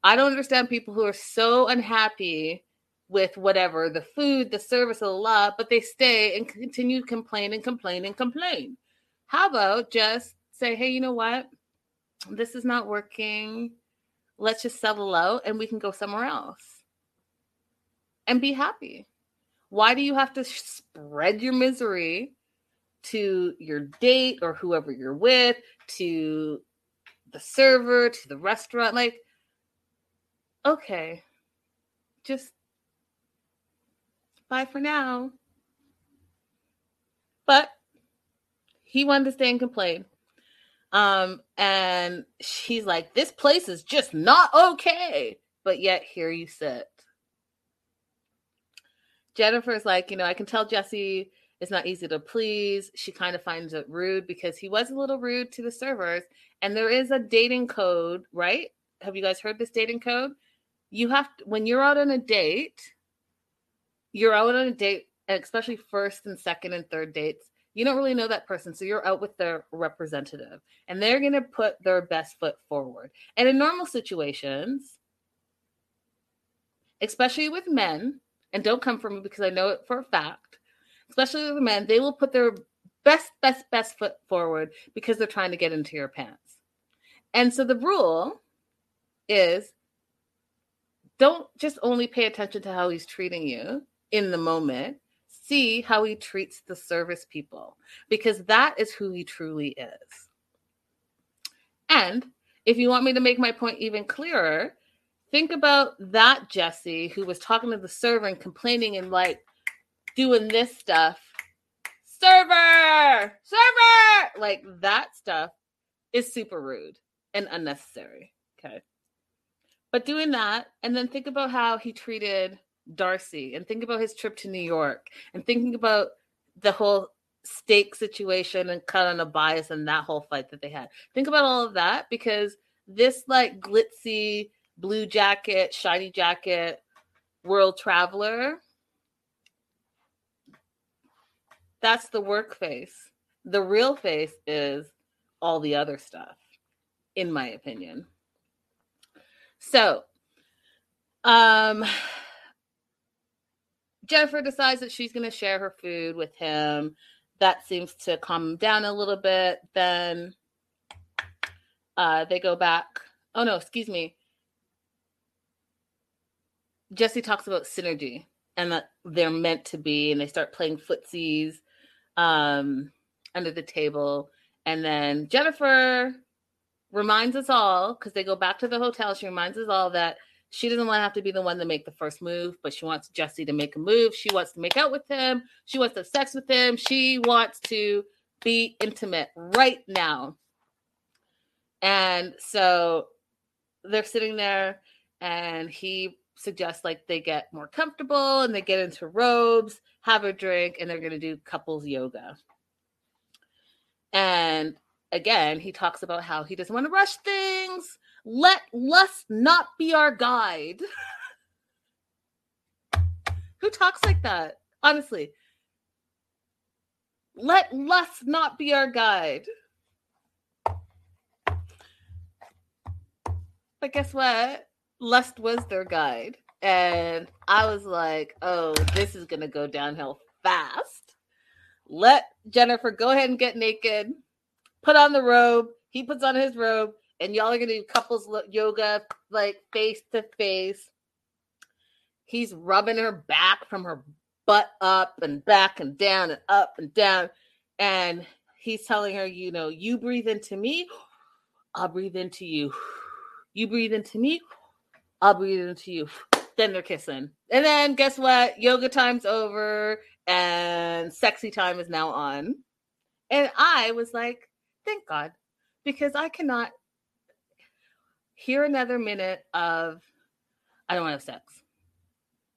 I don't understand people who are so unhappy with whatever the food, the service, a lot, but they stay and continue to complain and complain and complain. How about just say, hey, you know what? This is not working. Let's just settle out and we can go somewhere else and be happy. Why do you have to spread your misery to your date or whoever you're with, to the server, to the restaurant? Like, okay, just bye for now. But he wanted to stay and complain. Um, and she's like, This place is just not okay. But yet here you sit. Jennifer's like, you know, I can tell Jesse is not easy to please. She kind of finds it rude because he was a little rude to the servers. And there is a dating code, right? Have you guys heard this dating code? You have to, when you're out on a date, you're out on a date, especially first and second and third dates, you don't really know that person. So you're out with their representative and they're going to put their best foot forward. And in normal situations, especially with men, and don't come for me because I know it for a fact, especially with men, they will put their best, best, best foot forward because they're trying to get into your pants. And so the rule is don't just only pay attention to how he's treating you in the moment, see how he treats the service people because that is who he truly is. And if you want me to make my point even clearer, think about that Jesse who was talking to the server and complaining and like doing this stuff. Server, server, like that stuff is super rude and unnecessary. Okay. But doing that, and then think about how he treated Darcey and think about his trip to New York and thinking about the whole steak situation and cut on a bias and that whole fight that they had. Think about all of that because this like glitzy blue jacket, shiny jacket world traveler that's the work face. The real face is all the other stuff in my opinion. So, um Jennifer decides that she's going to share her food with him. That seems to calm him down a little bit. Then uh, they go back. Oh, no, excuse me. Jesse talks about synergy and that they're meant to be, and they start playing footsies um, under the table. And then Jennifer reminds us all, because they go back to the hotel, she reminds us all that she doesn't want to have to be the one to make the first move, but she wants Jesse to make a move. She wants to make out with him. She wants to have sex with him. She wants to be intimate right now. And so they're sitting there, and he suggests like they get more comfortable and they get into robes, have a drink, and they're going to do couples yoga. And again, he talks about how he doesn't want to rush things let lust not be our guide. [LAUGHS] Who talks like that? Honestly. Let lust not be our guide. But guess what? Lust was their guide. And I was like, oh, this is going to go downhill fast. Let Jennifer go ahead and get naked, put on the robe. He puts on his robe and y'all are gonna do couples yoga like face to face. He's rubbing her back from her butt up and back and down and up and down. And he's telling her, you know, you breathe into me, I'll breathe into you. You breathe into me, I'll breathe into you. Then they're kissing. And then guess what? Yoga time's over and sexy time is now on. And I was like, thank God, because I cannot hear another minute of I don't want to have sex.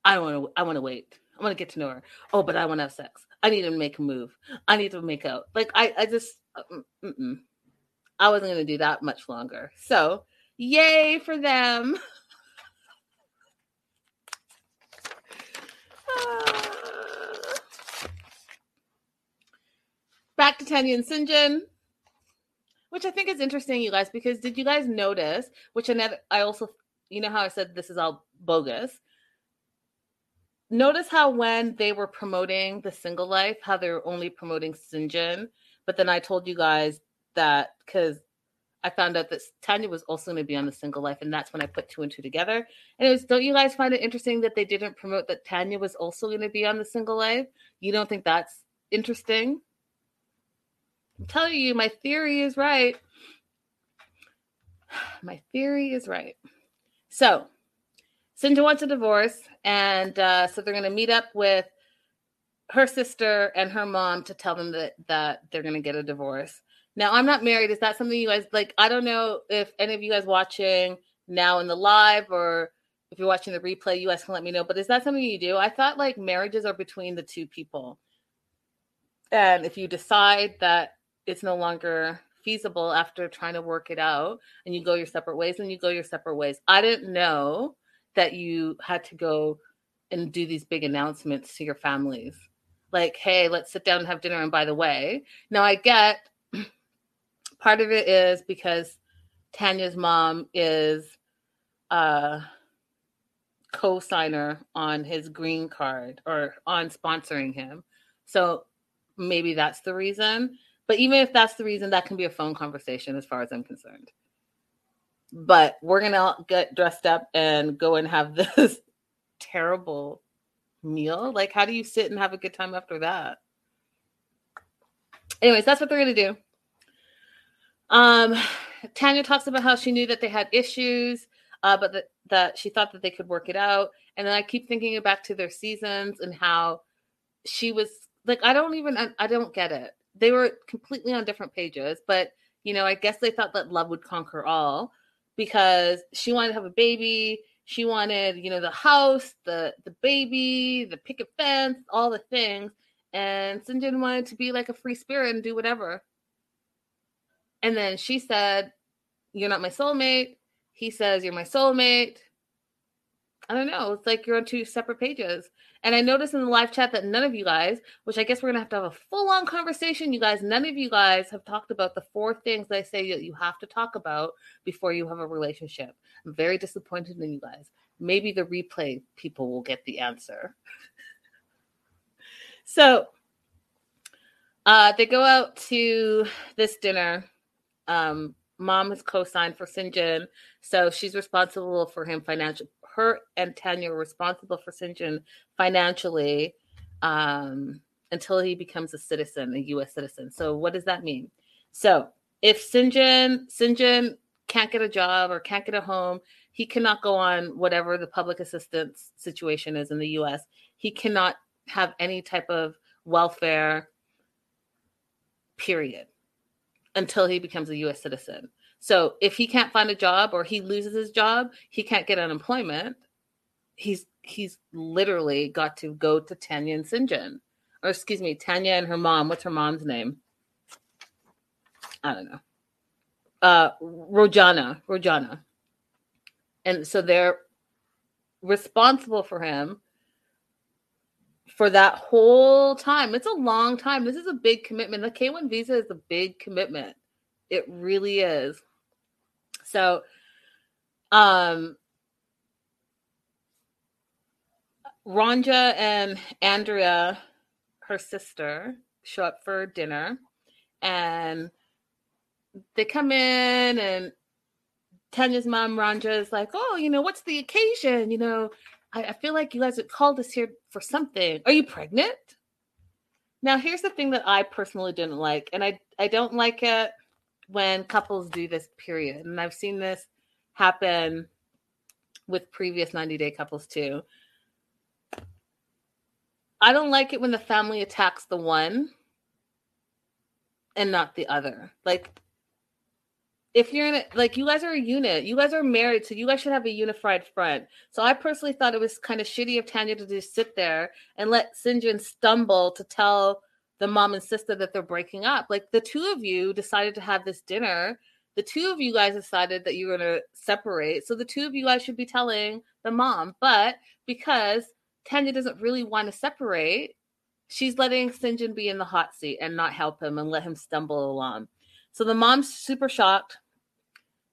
I don't want to I want to wait. I want to get to know her. Oh, but I want to have sex. I need to make a move. I need to make out. Like I I just uh, mm, mm-mm. I wasn't going to do that much longer. So, yay for them. [LAUGHS] Back to Tanya and Syngin, which I think is interesting, you guys, because did you guys notice? Which another, I also, you know how I said this is all bogus. Notice how when they were promoting the single life, how they were only promoting Syngin, but then I told you guys that because I found out that Tanya was also going to be on the single life, and that's when I put two and two together. And it was, don't you guys find it interesting that they didn't promote that Tanya was also going to be on the single life? You don't think that's interesting? I'm telling you, my theory is right. [SIGHS] My theory is right. So, Syngin wants a divorce, and uh, so they're going to meet up with her sister and her mom to tell them that that they're going to get a divorce. Now, I'm not married. Is that something you guys like? I don't know if any of you guys watching now in the live or if you're watching the replay, you guys can let me know. But is that something you do? I thought like marriages are between the two people. And if you decide that it's no longer feasible after trying to work it out and you go your separate ways, and you go your separate ways. I didn't know that you had to go and do these big announcements to your families. Like, hey, let's sit down and have dinner. And by the way, now I get [CLEARS THROAT] part of it is because Tanya's mom is a co-signer on his green card or on sponsoring him. So maybe that's the reason. But even if that's the reason, that can be a phone conversation as far as I'm concerned. But we're gonna get dressed up and go and have [LAUGHS] this terrible meal. Like, how do you sit and have a good time after that? Anyways, that's what they're gonna do. Um, Tanya talks about how she knew that they had issues, uh, but that, that she thought that they could work it out. And then I keep thinking back to their seasons and how she was like, I don't even, I, I don't get it. They were completely on different pages, but you know, I guess they thought that love would conquer all because she wanted to have a baby. She wanted, you know, the house, the the baby, the picket fence, all the things. And Syngin wanted to be like a free spirit and do whatever. And then she said, You're not my soulmate. He says, You're my soulmate. I don't know. It's like you're on two separate pages. And I noticed in the live chat that none of you guys, which I guess we're to have to have a full on conversation, you guys, none of you guys have talked about the four things I say that you have to talk about before you have a relationship. I'm very disappointed in you guys. Maybe the replay people will get the answer. [LAUGHS] so uh, they go out to this dinner um, mom is co-signed for Syngin, so she's responsible for him financially. Her and Tanya are responsible for Syngin financially um, until he becomes a citizen, a U.S. citizen. So what does that mean? So if Syngin Syngin can't get a job or can't get a home, he cannot go on whatever the public assistance situation is in the U.S. He cannot have any type of welfare. Period until he becomes a US citizen. So if he can't find a job or he loses his job, he can't get unemployment. He's he's literally got to go to Tanya and Syngin. Or excuse me, Tanya and her mom. What's her mom's name? I don't know. Uh Rojana. Rojana. And so they're responsible for him for that whole time. It's a long time. This is a big commitment. The K1 visa is a big commitment. It really is. So, um, Ranja and Andrea, her sister, show up for dinner and they come in and Tanya's mom, Ranja, is like, Oh, you know, what's the occasion? You know, I, I feel like you guys have called us here for something. Are you pregnant? Now, here's the thing that I personally didn't like, and I, I don't like it when couples do this, period. And I've seen this happen with previous 90 day couples too. I don't like it when the family attacks the one and not the other. Like, if you're in it, like you guys are a unit, you guys are married, so you guys should have a unified front. So I personally thought it was kind of shitty of Tanya to just sit there and let Syngin stumble to tell the mom and sister that they're breaking up. Like the two of you decided to have this dinner. The two of you guys decided that you're going to separate. So the two of you guys should be telling the mom. But because Tanya doesn't really want to separate, she's letting Syngin be in the hot seat and not help him and let him stumble along. So the mom's super shocked.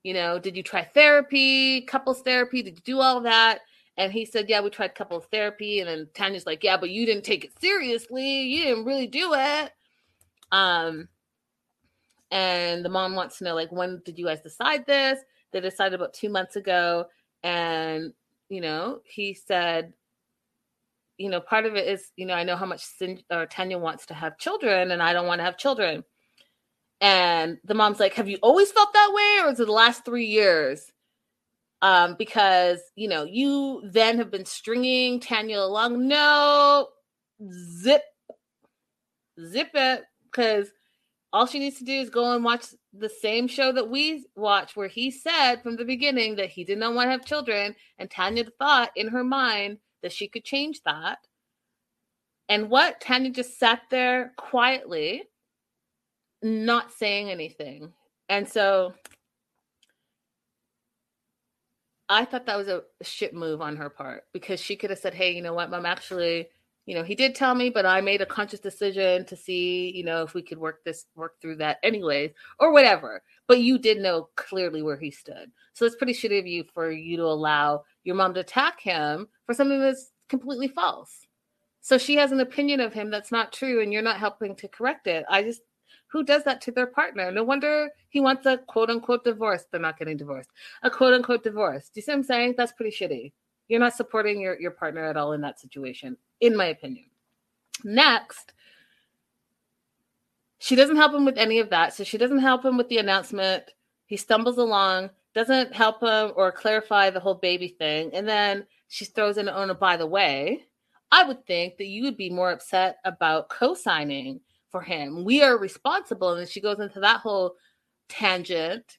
You know, did you try therapy, couples therapy? Did you do all that? And he said, Yeah, we tried couples therapy. And then Tanya's like, Yeah, but you didn't take it seriously. You didn't really do it. Um, and the mom wants to know, like, when did you guys decide this? They decided about two months ago. And, you know, he said, you know, part of it is, you know, I know how much Sin- or Tanya wants to have children, and I don't want to have children. And the mom's like, Have you always felt that way, or is it the last three years? Um, because you know, you then have been stringing Tanya along. No, zip, zip it, because all she needs to do is go and watch the same show that we watch, where he said from the beginning that he did not want to have children, and Tanya thought in her mind that she could change that. And what Tanya just sat there quietly not saying anything. And so I thought that was a shit move on her part because she could have said, Hey, you know what, mom, actually, you know, he did tell me, but I made a conscious decision to see, you know, if we could work this, work through that anyways, or whatever. But you did know clearly where he stood. So it's pretty shitty of you for you to allow your mom to attack him for something that's completely false. So she has an opinion of him that's not true, and you're not helping to correct it. I just who does that to their partner? No wonder he wants a quote unquote divorce. They're not getting divorced. A quote unquote divorce. Do you see what I'm saying? That's pretty shitty. You're not supporting your, your partner at all in that situation, in my opinion. Next, she doesn't help him with any of that. So she doesn't help him with the announcement. He stumbles along, doesn't help him or clarify the whole baby thing. And then she throws in, oh, by the way, I would think that you would be more upset about co signing for him. We are responsible. And she goes into that whole tangent.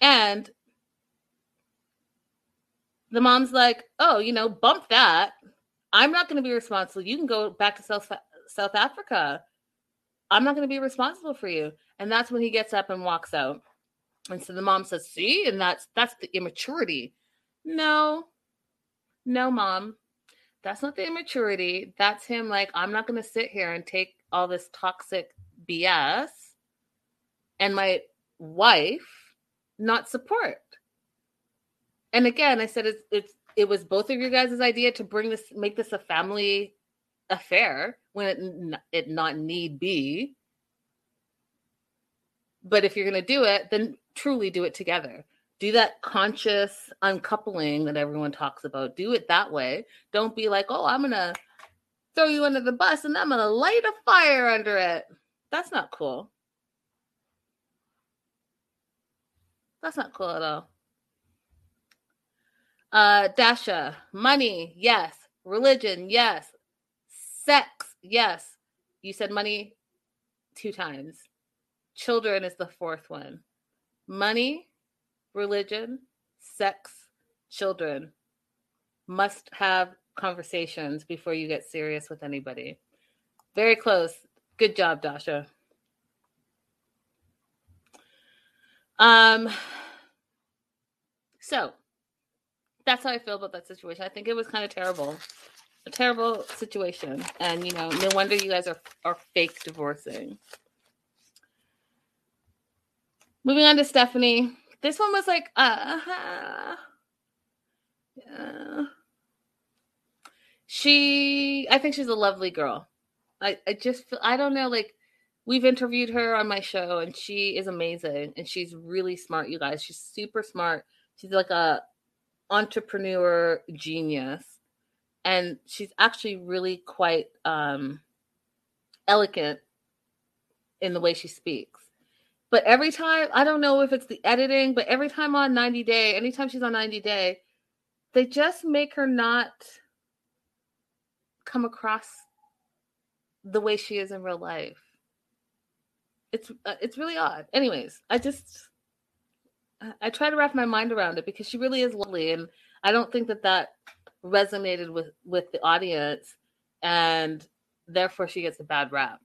And the mom's like, oh, you know, bump that. I'm not going to be responsible. You can go back to South, South Africa. I'm not going to be responsible for you. And that's when he gets up and walks out. And so the mom says, see, and that's that's the immaturity. No, no, mom. That's not the immaturity. That's him like, I'm not gonna sit here and take all this toxic BS and my wife not support. And again, I said it's it's it was both of your guys' idea to bring this make this a family affair when it it not need be. But if you're going to do it, then truly do it together. Do that conscious uncoupling that everyone talks about. Do it that way. Don't be like, "Oh, I'm going to throw you under the bus and I'm going to light a fire under it." That's not cool. That's not cool at all. Uh, Dasha, money, yes. Religion, yes. Sex, yes. You said money two times. Children is the fourth one. Money, religion, sex, children. Must have conversations before you get serious with anybody. Very close. Good job, Dasha. Um, so that's how I feel about that situation. I think it was kind of terrible, a terrible situation, and you know, no wonder you guys are are fake divorcing. Moving on to Stephanie. This one was like, uh, yeah. She, I think she's a lovely girl. I, I just, I don't know, like, we've interviewed her on my show and she is amazing and she's really smart, you guys. She's super smart. She's like a entrepreneur genius and she's actually really quite um elegant in the way she speaks but every time i don't know if it's the editing but every time on 90 day anytime she's on 90 day they just make her not come across the way she is in real life it's uh, it's really odd anyways i just I try to wrap my mind around it because she really is lovely, and I don't think that that resonated with with the audience, and therefore she gets a bad rap.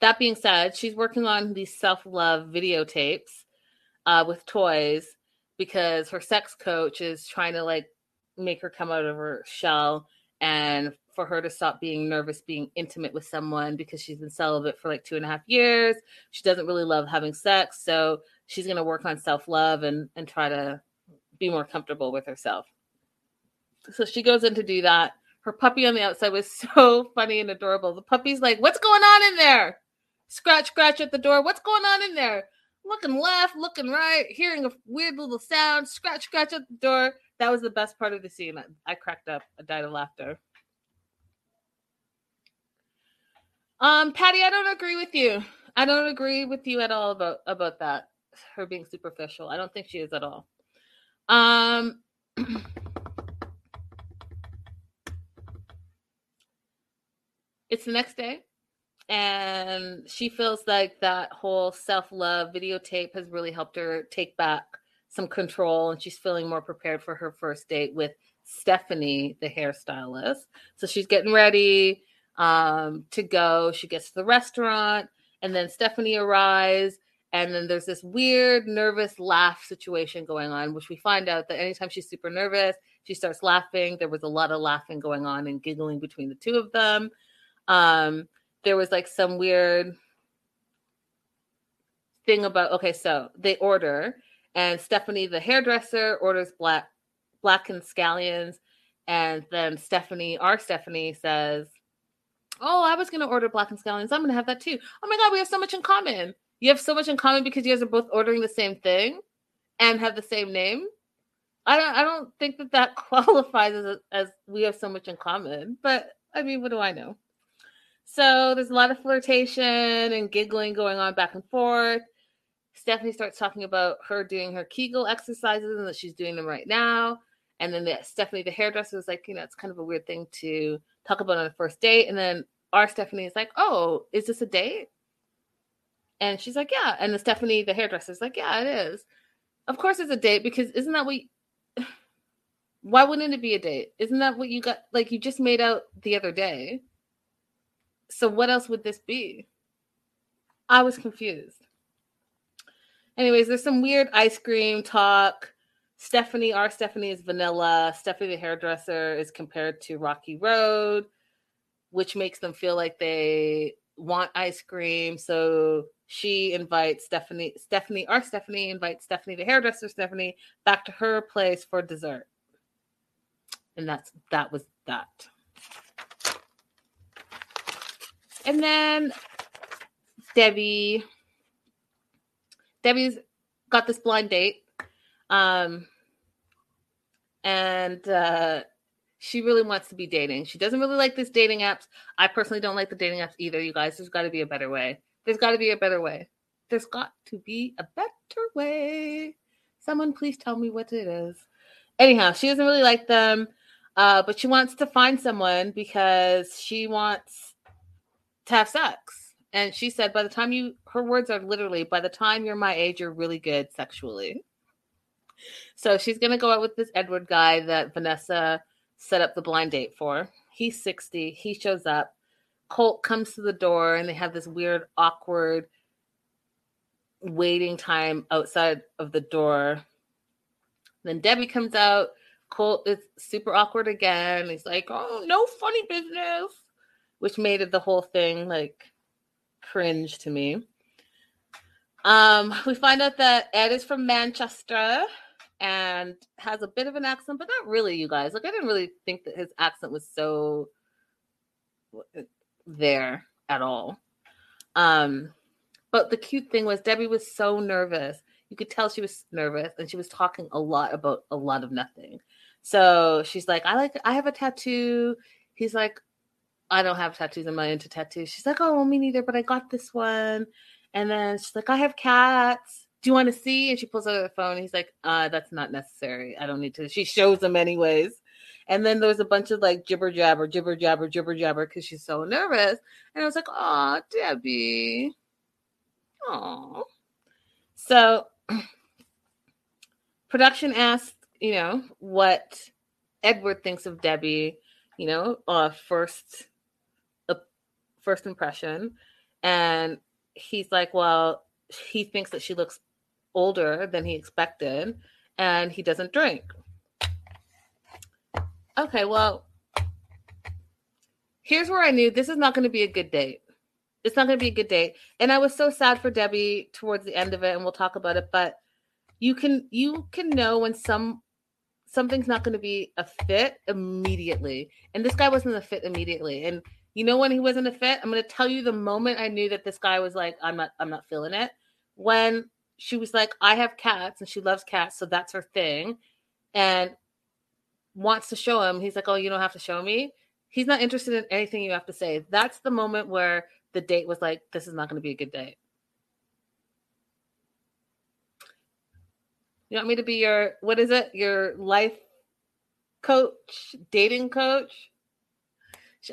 That being said, she's working on these self love videotapes uh, with toys because her sex coach is trying to like make her come out of her shell and for her to stop being nervous being intimate with someone because she's been celibate for like two and a half years. She doesn't really love having sex. So she's going to work on self love and, and try to be more comfortable with herself. So she goes in to do that. Her puppy on the outside was [LAUGHS] so funny and adorable. The puppy's like, What's going on in there? Scratch, scratch at the door. What's going on in there? Looking left, looking right, hearing a weird little sound. Scratch, scratch at the door. That was the best part of the scene. I, cracked up. I died of laughter. Um, Patty, I don't agree with you. I don't agree with you at all about about that. Her being superficial. I don't think she is at all. Um [CLEARS THROAT] it's the next day and she feels like that whole self-love videotape has really helped her take back some control and she's feeling more prepared for her first date with stephanie the hairstylist. So she's getting ready um, to go. She gets to the restaurant and then stephanie arrives and then there's this weird nervous laugh situation going on which we find out that anytime she's super nervous she starts laughing. There was a lot of laughing going on and giggling between the two of them. Um, there was like some weird thing about okay, so they order, and Stephanie, the hairdresser, orders black black and scallions, and then Stephanie, our Stephanie, says, "Oh, I was going to order black and scallions. I'm going to have that too. Oh my god, we have so much in common. You have so much in common because you guys are both ordering the same thing and have the same name." I don't. I don't think that that [LAUGHS] qualifies as, as we have so much in common. But I mean, what do I know? So there's a lot of flirtation and giggling going on back and forth. Stephanie starts talking about her doing her Kegel exercises and that she's doing them right now. And then the, Stephanie, the hairdresser, is like, you know, it's kind of a weird thing to talk about on a first date. And then our Stephanie is like, oh, is this a date? And she's like, yeah. And the Stephanie, the hairdresser, is like, yeah, it is. Of course it's a date because isn't that what [SIGHS] why wouldn't it be a date? Isn't that what you got? Like you just made out the other day. So what else would this be? I was confused. Anyways, there's some weird ice cream talk. Stephanie, our Stephanie is vanilla. Stephanie, the hairdresser, is compared to Rocky Road, which makes them feel like they want ice cream. So she invites Stephanie, Stephanie, our Stephanie invites Stephanie, the hairdresser, Stephanie, back to her place for dessert. And that's that was that. And then Debbie, Debbie's got this blind date. Um, and uh, she really wants to be dating. She doesn't really like these dating apps. I personally don't like the dating apps either, you guys. There's got to be a better way. There's got to be a better way. There's got to be a better way. Someone please tell me what it is. Anyhow, she doesn't really like them, uh, but she wants to find someone because she wants to have sex. And she said, by the time you, her words are literally, by the time you're my age, you're really good sexually. So she's going to go out with this Edward guy that Vanessa set up the blind date for. He's 60. He shows up. Colt comes to the door and they have this weird, awkward waiting time outside of the door. Then Debbie comes out. Colt is super awkward again. He's like, Oh, no funny business which made it the whole thing like cringe to me. Um, we find out that Ed is from Manchester and has a bit of an accent, but not really, you guys. Like, I didn't really think that his accent was so there at all. Um, but the cute thing was Debbie was so nervous. You could tell she was nervous and she was talking a lot about a lot of nothing. So she's like, I like, I have a tattoo. He's like, I don't have tattoos. I'm not into tattoos. She's like, oh, well, me neither, but I got this one. And then she's like, I have cats. Do you want to see? And she pulls out her phone. He's like, uh, that's not necessary. I don't need to. She shows them anyways. And then there was a bunch of like jibber jabber, jibber jabber, jibber jabber because she's so nervous. And I was like, oh, Debbie. Oh. So [CLEARS THROAT] production asked, you know, what Edward thinks of Debbie, you know, uh, first first impression. And he's like, well, he thinks that she looks older than he expected and he doesn't drink. Okay, well, here's where I knew this is not going to be a good date. It's not going to be a good date. And I was so sad for Debbie towards the end of it and we'll talk about it, but you can you can know when some something's not going to be a fit immediately. And this guy wasn't a fit immediately. And you know when he wasn't a fit? I'm going to tell you the moment I knew that this guy was like I'm not I'm not feeling it. When she was like I have cats and she loves cats, so that's her thing. And wants to show him. He's like, "Oh, you don't have to show me." He's not interested in anything you have to say. That's the moment where the date was like, "This is not going to be a good date." You want me to be your what is it? Your life coach, dating coach?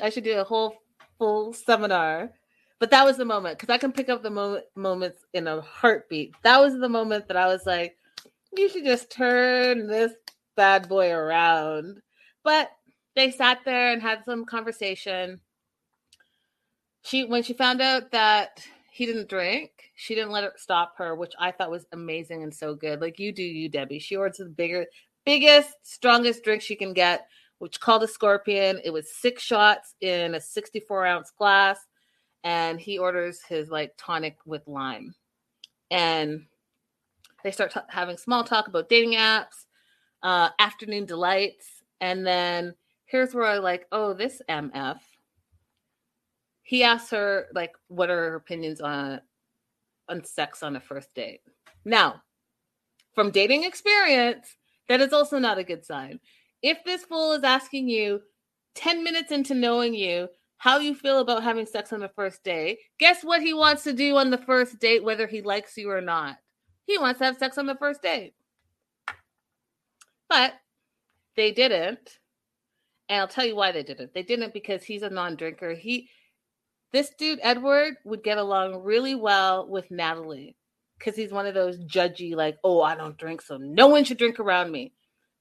I should do a whole full seminar. But that was the moment because I can pick up the moment moments in a heartbeat. That was the moment that I was like, you should just turn this bad boy around. But they sat there and had some conversation. She when she found out that he didn't drink, she didn't let it stop her, which I thought was amazing and so good. Like you do, you Debbie. She orders the bigger, biggest, strongest drink she can get, which called a scorpion. It was six shots in a 64 ounce glass, and he orders his like tonic with lime. And they start t- having small talk about dating apps uh, afternoon delights, and then here's where I like, oh, this MF. He asks her like, what are her opinions on on sex on a first date? Now, from dating experience, that is also not a good sign. If this fool is asking you 10 minutes into knowing you how you feel about having sex on the first date, guess what he wants to do on the first date, whether he likes you or not? He wants to have sex on the first date. But they didn't. And I'll tell you why they didn't. They didn't because he's a non-drinker. He this dude Edward would get along really well with Natalie because he's one of those judgy, like, oh, I don't drink, so no one should drink around me.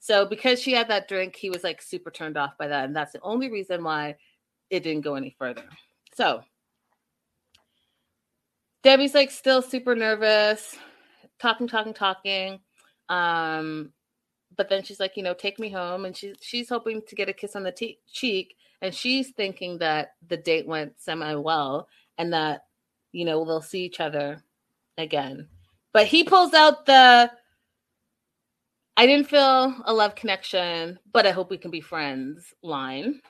So because she had that drink, he was like super turned off by that. And that's the only reason why it didn't go any further. So Debbie's like still super nervous, talking, talking, talking. Um, but then she's like, you know, take me home, and she's she's hoping to get a kiss on the te- cheek, and she's thinking that the date went semi well, and that you know they'll see each other again. But he pulls out the I didn't feel a love connection, but I hope we can be friends line.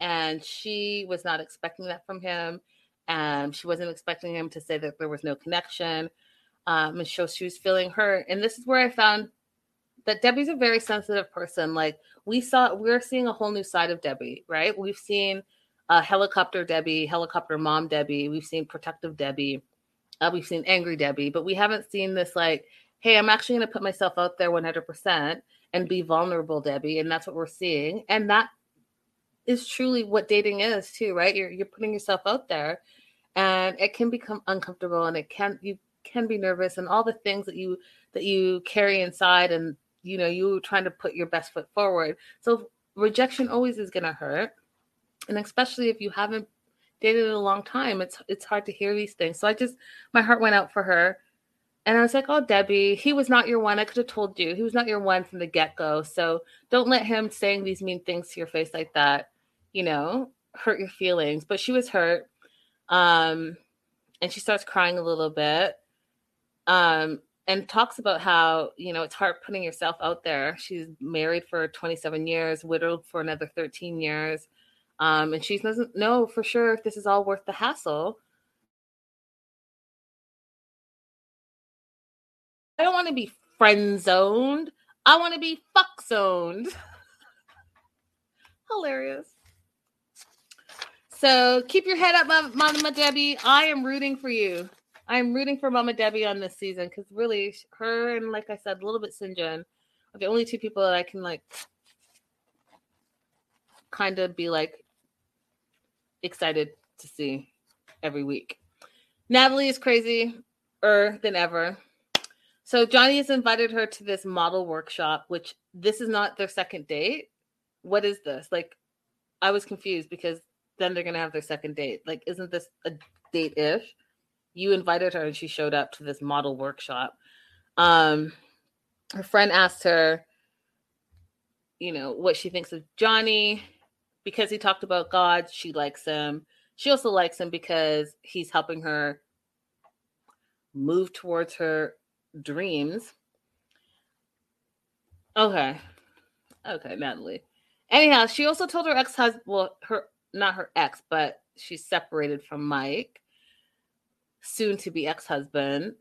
And she was not expecting that from him. And she wasn't expecting him to say that there was no connection. Um, and so she was feeling hurt. And this is where I found that Debbie's a very sensitive person. Like we saw, we're seeing a whole new side of Debbie, right? We've seen uh, helicopter Debbie, helicopter mom Debbie. We've seen protective Debbie. Uh, we've seen angry Debbie, but we haven't seen this like, hey, I'm actually going to put myself out there 100% and be vulnerable, Debbie. And that's what we're seeing. And that is truly what dating is too, right? You're you're putting yourself out there, and it can become uncomfortable, and it can you can be nervous, and all the things that you that you carry inside, and you know you trying to put your best foot forward so rejection always is going to hurt and especially if you haven't dated in a long time it's it's hard to hear these things so i just my heart went out for her and i was like oh debbie he was not your one. I could have told you. He was not your one from the get-go. So don't let him saying these mean things to your face like that you know hurt your feelings. But she was hurt um and she starts crying a little bit um and talks about how you know it's hard putting yourself out there. She's married for 27 years widowed for another 13 years um, and she doesn't know for sure if this is all worth the hassle i don't want to be friend zoned i want to be fuck zoned hilarious. So keep your head up mama debbie. I am rooting for you. I'm rooting for Mama Debbie on this season because really, her and like I said, a little bit Syngin are the only two people that I can like kind of be like excited to see every week. Natalie is crazy er than ever. So Johnny has invited her to this model workshop, which this is not their second date. What is this? Like, I was confused because then they're gonna have their second date. Like, isn't this a date ish? You invited her and she showed up to this model workshop. Um, her friend asked her, you know, what she thinks of Johnny because he talked about God. She likes him. She also likes him because he's helping her move towards her dreams. Okay. Okay, Natalie. Anyhow, she also told her ex husband, well, her, not her ex, but she's separated from Mike, soon to be ex husband,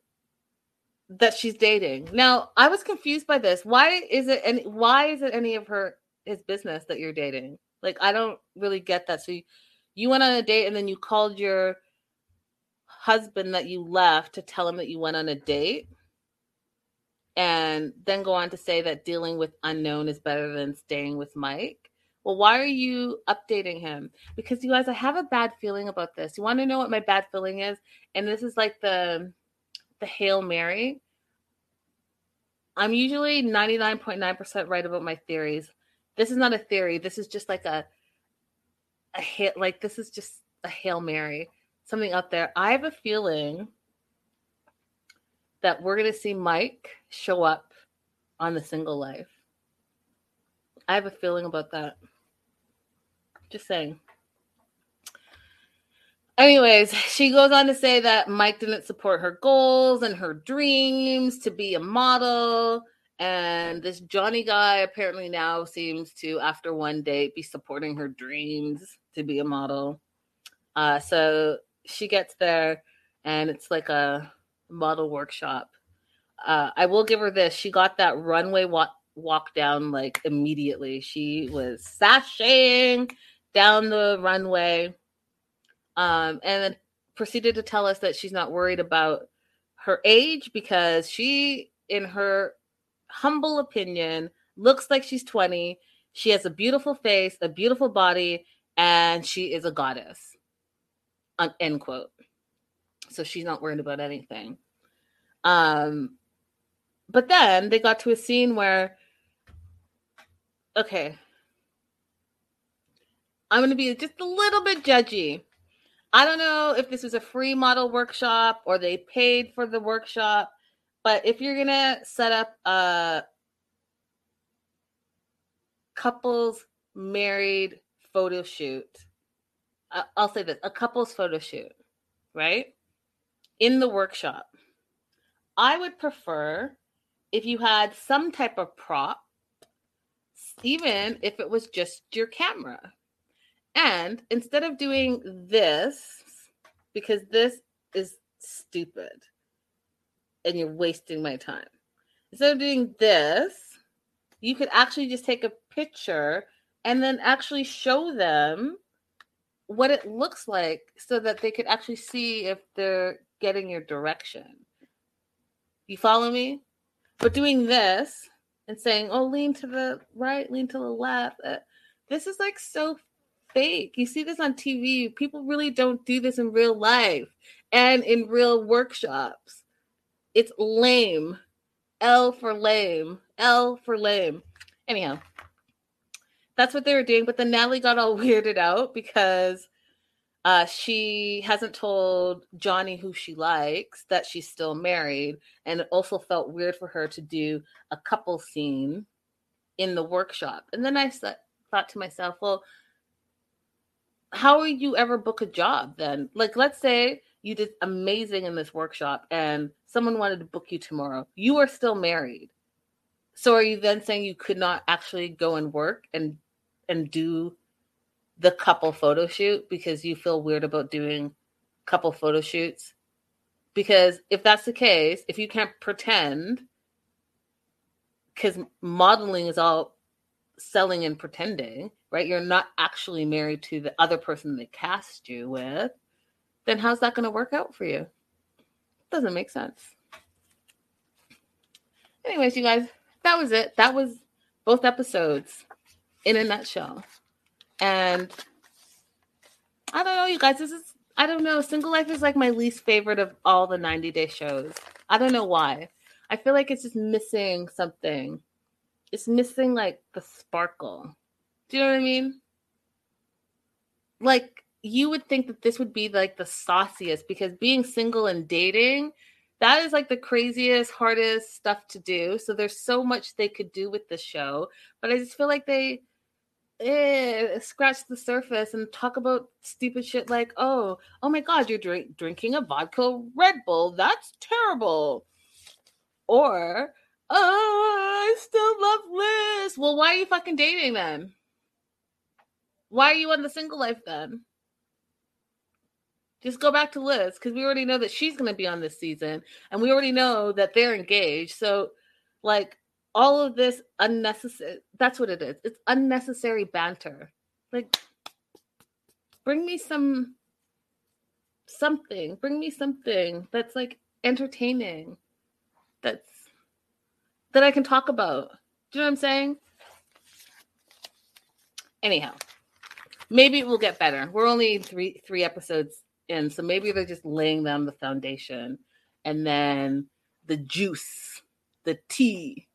that she's dating. Now, I was confused by this. Why is it any, why is it any of her, his business that you're dating? Like, I don't really get that. So you, you went on a date and then you called your husband that you left to tell him that you went on a date and then go on to say that dealing with unknown is better than staying with Mike. Well, why are you updating him? Because you guys, I have a bad feeling about this. You want to know what my bad feeling is? And this is like the the Hail Mary. I'm usually 99.9% right about my theories. This is not a theory. This is just like a a hit like this is just a Hail Mary. Something up there. I have a feeling that we're going to see Mike show up on the single life. I have a feeling about that. Just saying. Anyways, she goes on to say that Mike didn't support her goals and her dreams to be a model. And this Johnny guy apparently now seems to, after one date, be supporting her dreams to be a model. Uh, so she gets there, and it's like a model workshop. Uh, I will give her this. She got that runway walk, walk down like immediately. She was sashaying down the runway um, and then proceeded to tell us that she's not worried about her age because she, in her humble opinion, looks like she's 20. She has a beautiful face, a beautiful body, and she is a goddess. end quote. So she's not worried about anything. Um, but then they got to a scene where, okay, I'm going to be just a little bit judgy. I don't know if this was a free model workshop or they paid for the workshop, but if you're going to set up a couples married photo shoot, I'll say this a couples photo shoot, right? In the workshop, I would prefer if you had some type of prop, even if it was just your camera. And instead of doing this, because this is stupid and you're wasting my time, instead of doing this, you could actually just take a picture and then actually show them what it looks like so that they could actually see if they're getting your direction. You follow me? But doing this and saying, "Oh, lean to the right, lean to the left," uh, this is like so fake. You see this on TV. People really don't do this in real life and in real workshops. It's lame. L for lame. L for lame. Anyhow, that's what they were doing. But then Natalie got all [LAUGHS] weirded out because uh, she hasn't told Johnny who she likes, that she's still married, and it also felt weird for her to do a couple scene in the workshop. And then I thought to myself, well, how would you ever book a job then? Like, let's say you did amazing in this workshop and someone wanted to book you tomorrow. You are still married. So are you then saying you could not actually go and work and and do the couple photo shoot because you feel weird about doing couple photo shoots? Because if that's the case, if you can't pretend, because modeling is all selling and pretending, right? You're not actually married to the other person they cast you with, then how's that going to work out for you? Doesn't make sense. Anyways, you guys, that was it. That was both episodes in a nutshell. And I don't know, you guys. This is I don't know. Single Life is like my least favorite of all the 90 day shows. I don't know why. I feel like it's just missing something. It's missing like the sparkle. Do you know what I mean? Like you would think that this would be like the sauciest because being single and dating, that is like the craziest, hardest stuff to do. So there's so much they could do with the show, but I just feel like they eh, scratch the surface and talk about stupid shit like, oh, oh my god, you're drink- drinking a vodka Red Bull. That's terrible. Or, oh, I still love Liz. Well, why are you fucking dating then? Why are you on the single life then? Just go back to Liz because we already know that she's going to be on this season and we already know that they're engaged. So, like, all of this unnecessary that's what it is. It's unnecessary banter. Like, bring me some something. Bring me something that's like entertaining. That's that I can talk about. Do you know what I'm saying? Anyhow, maybe it will get better. We're only three three episodes in, so maybe they're just laying down the foundation, and then the juice, the tea,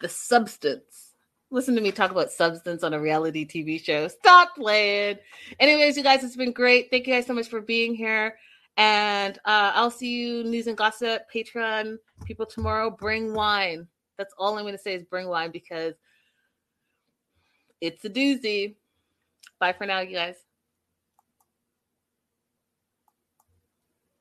the substance. Listen to me talk about substance on a reality TV show. Stop playing. Anyways, you guys, it's been great. Thank you guys so much for being here. And uh, I'll see you news and gossip, Patreon people tomorrow. Bring wine. That's all I'm going to say is bring wine because it's a doozy. Bye for now, you guys.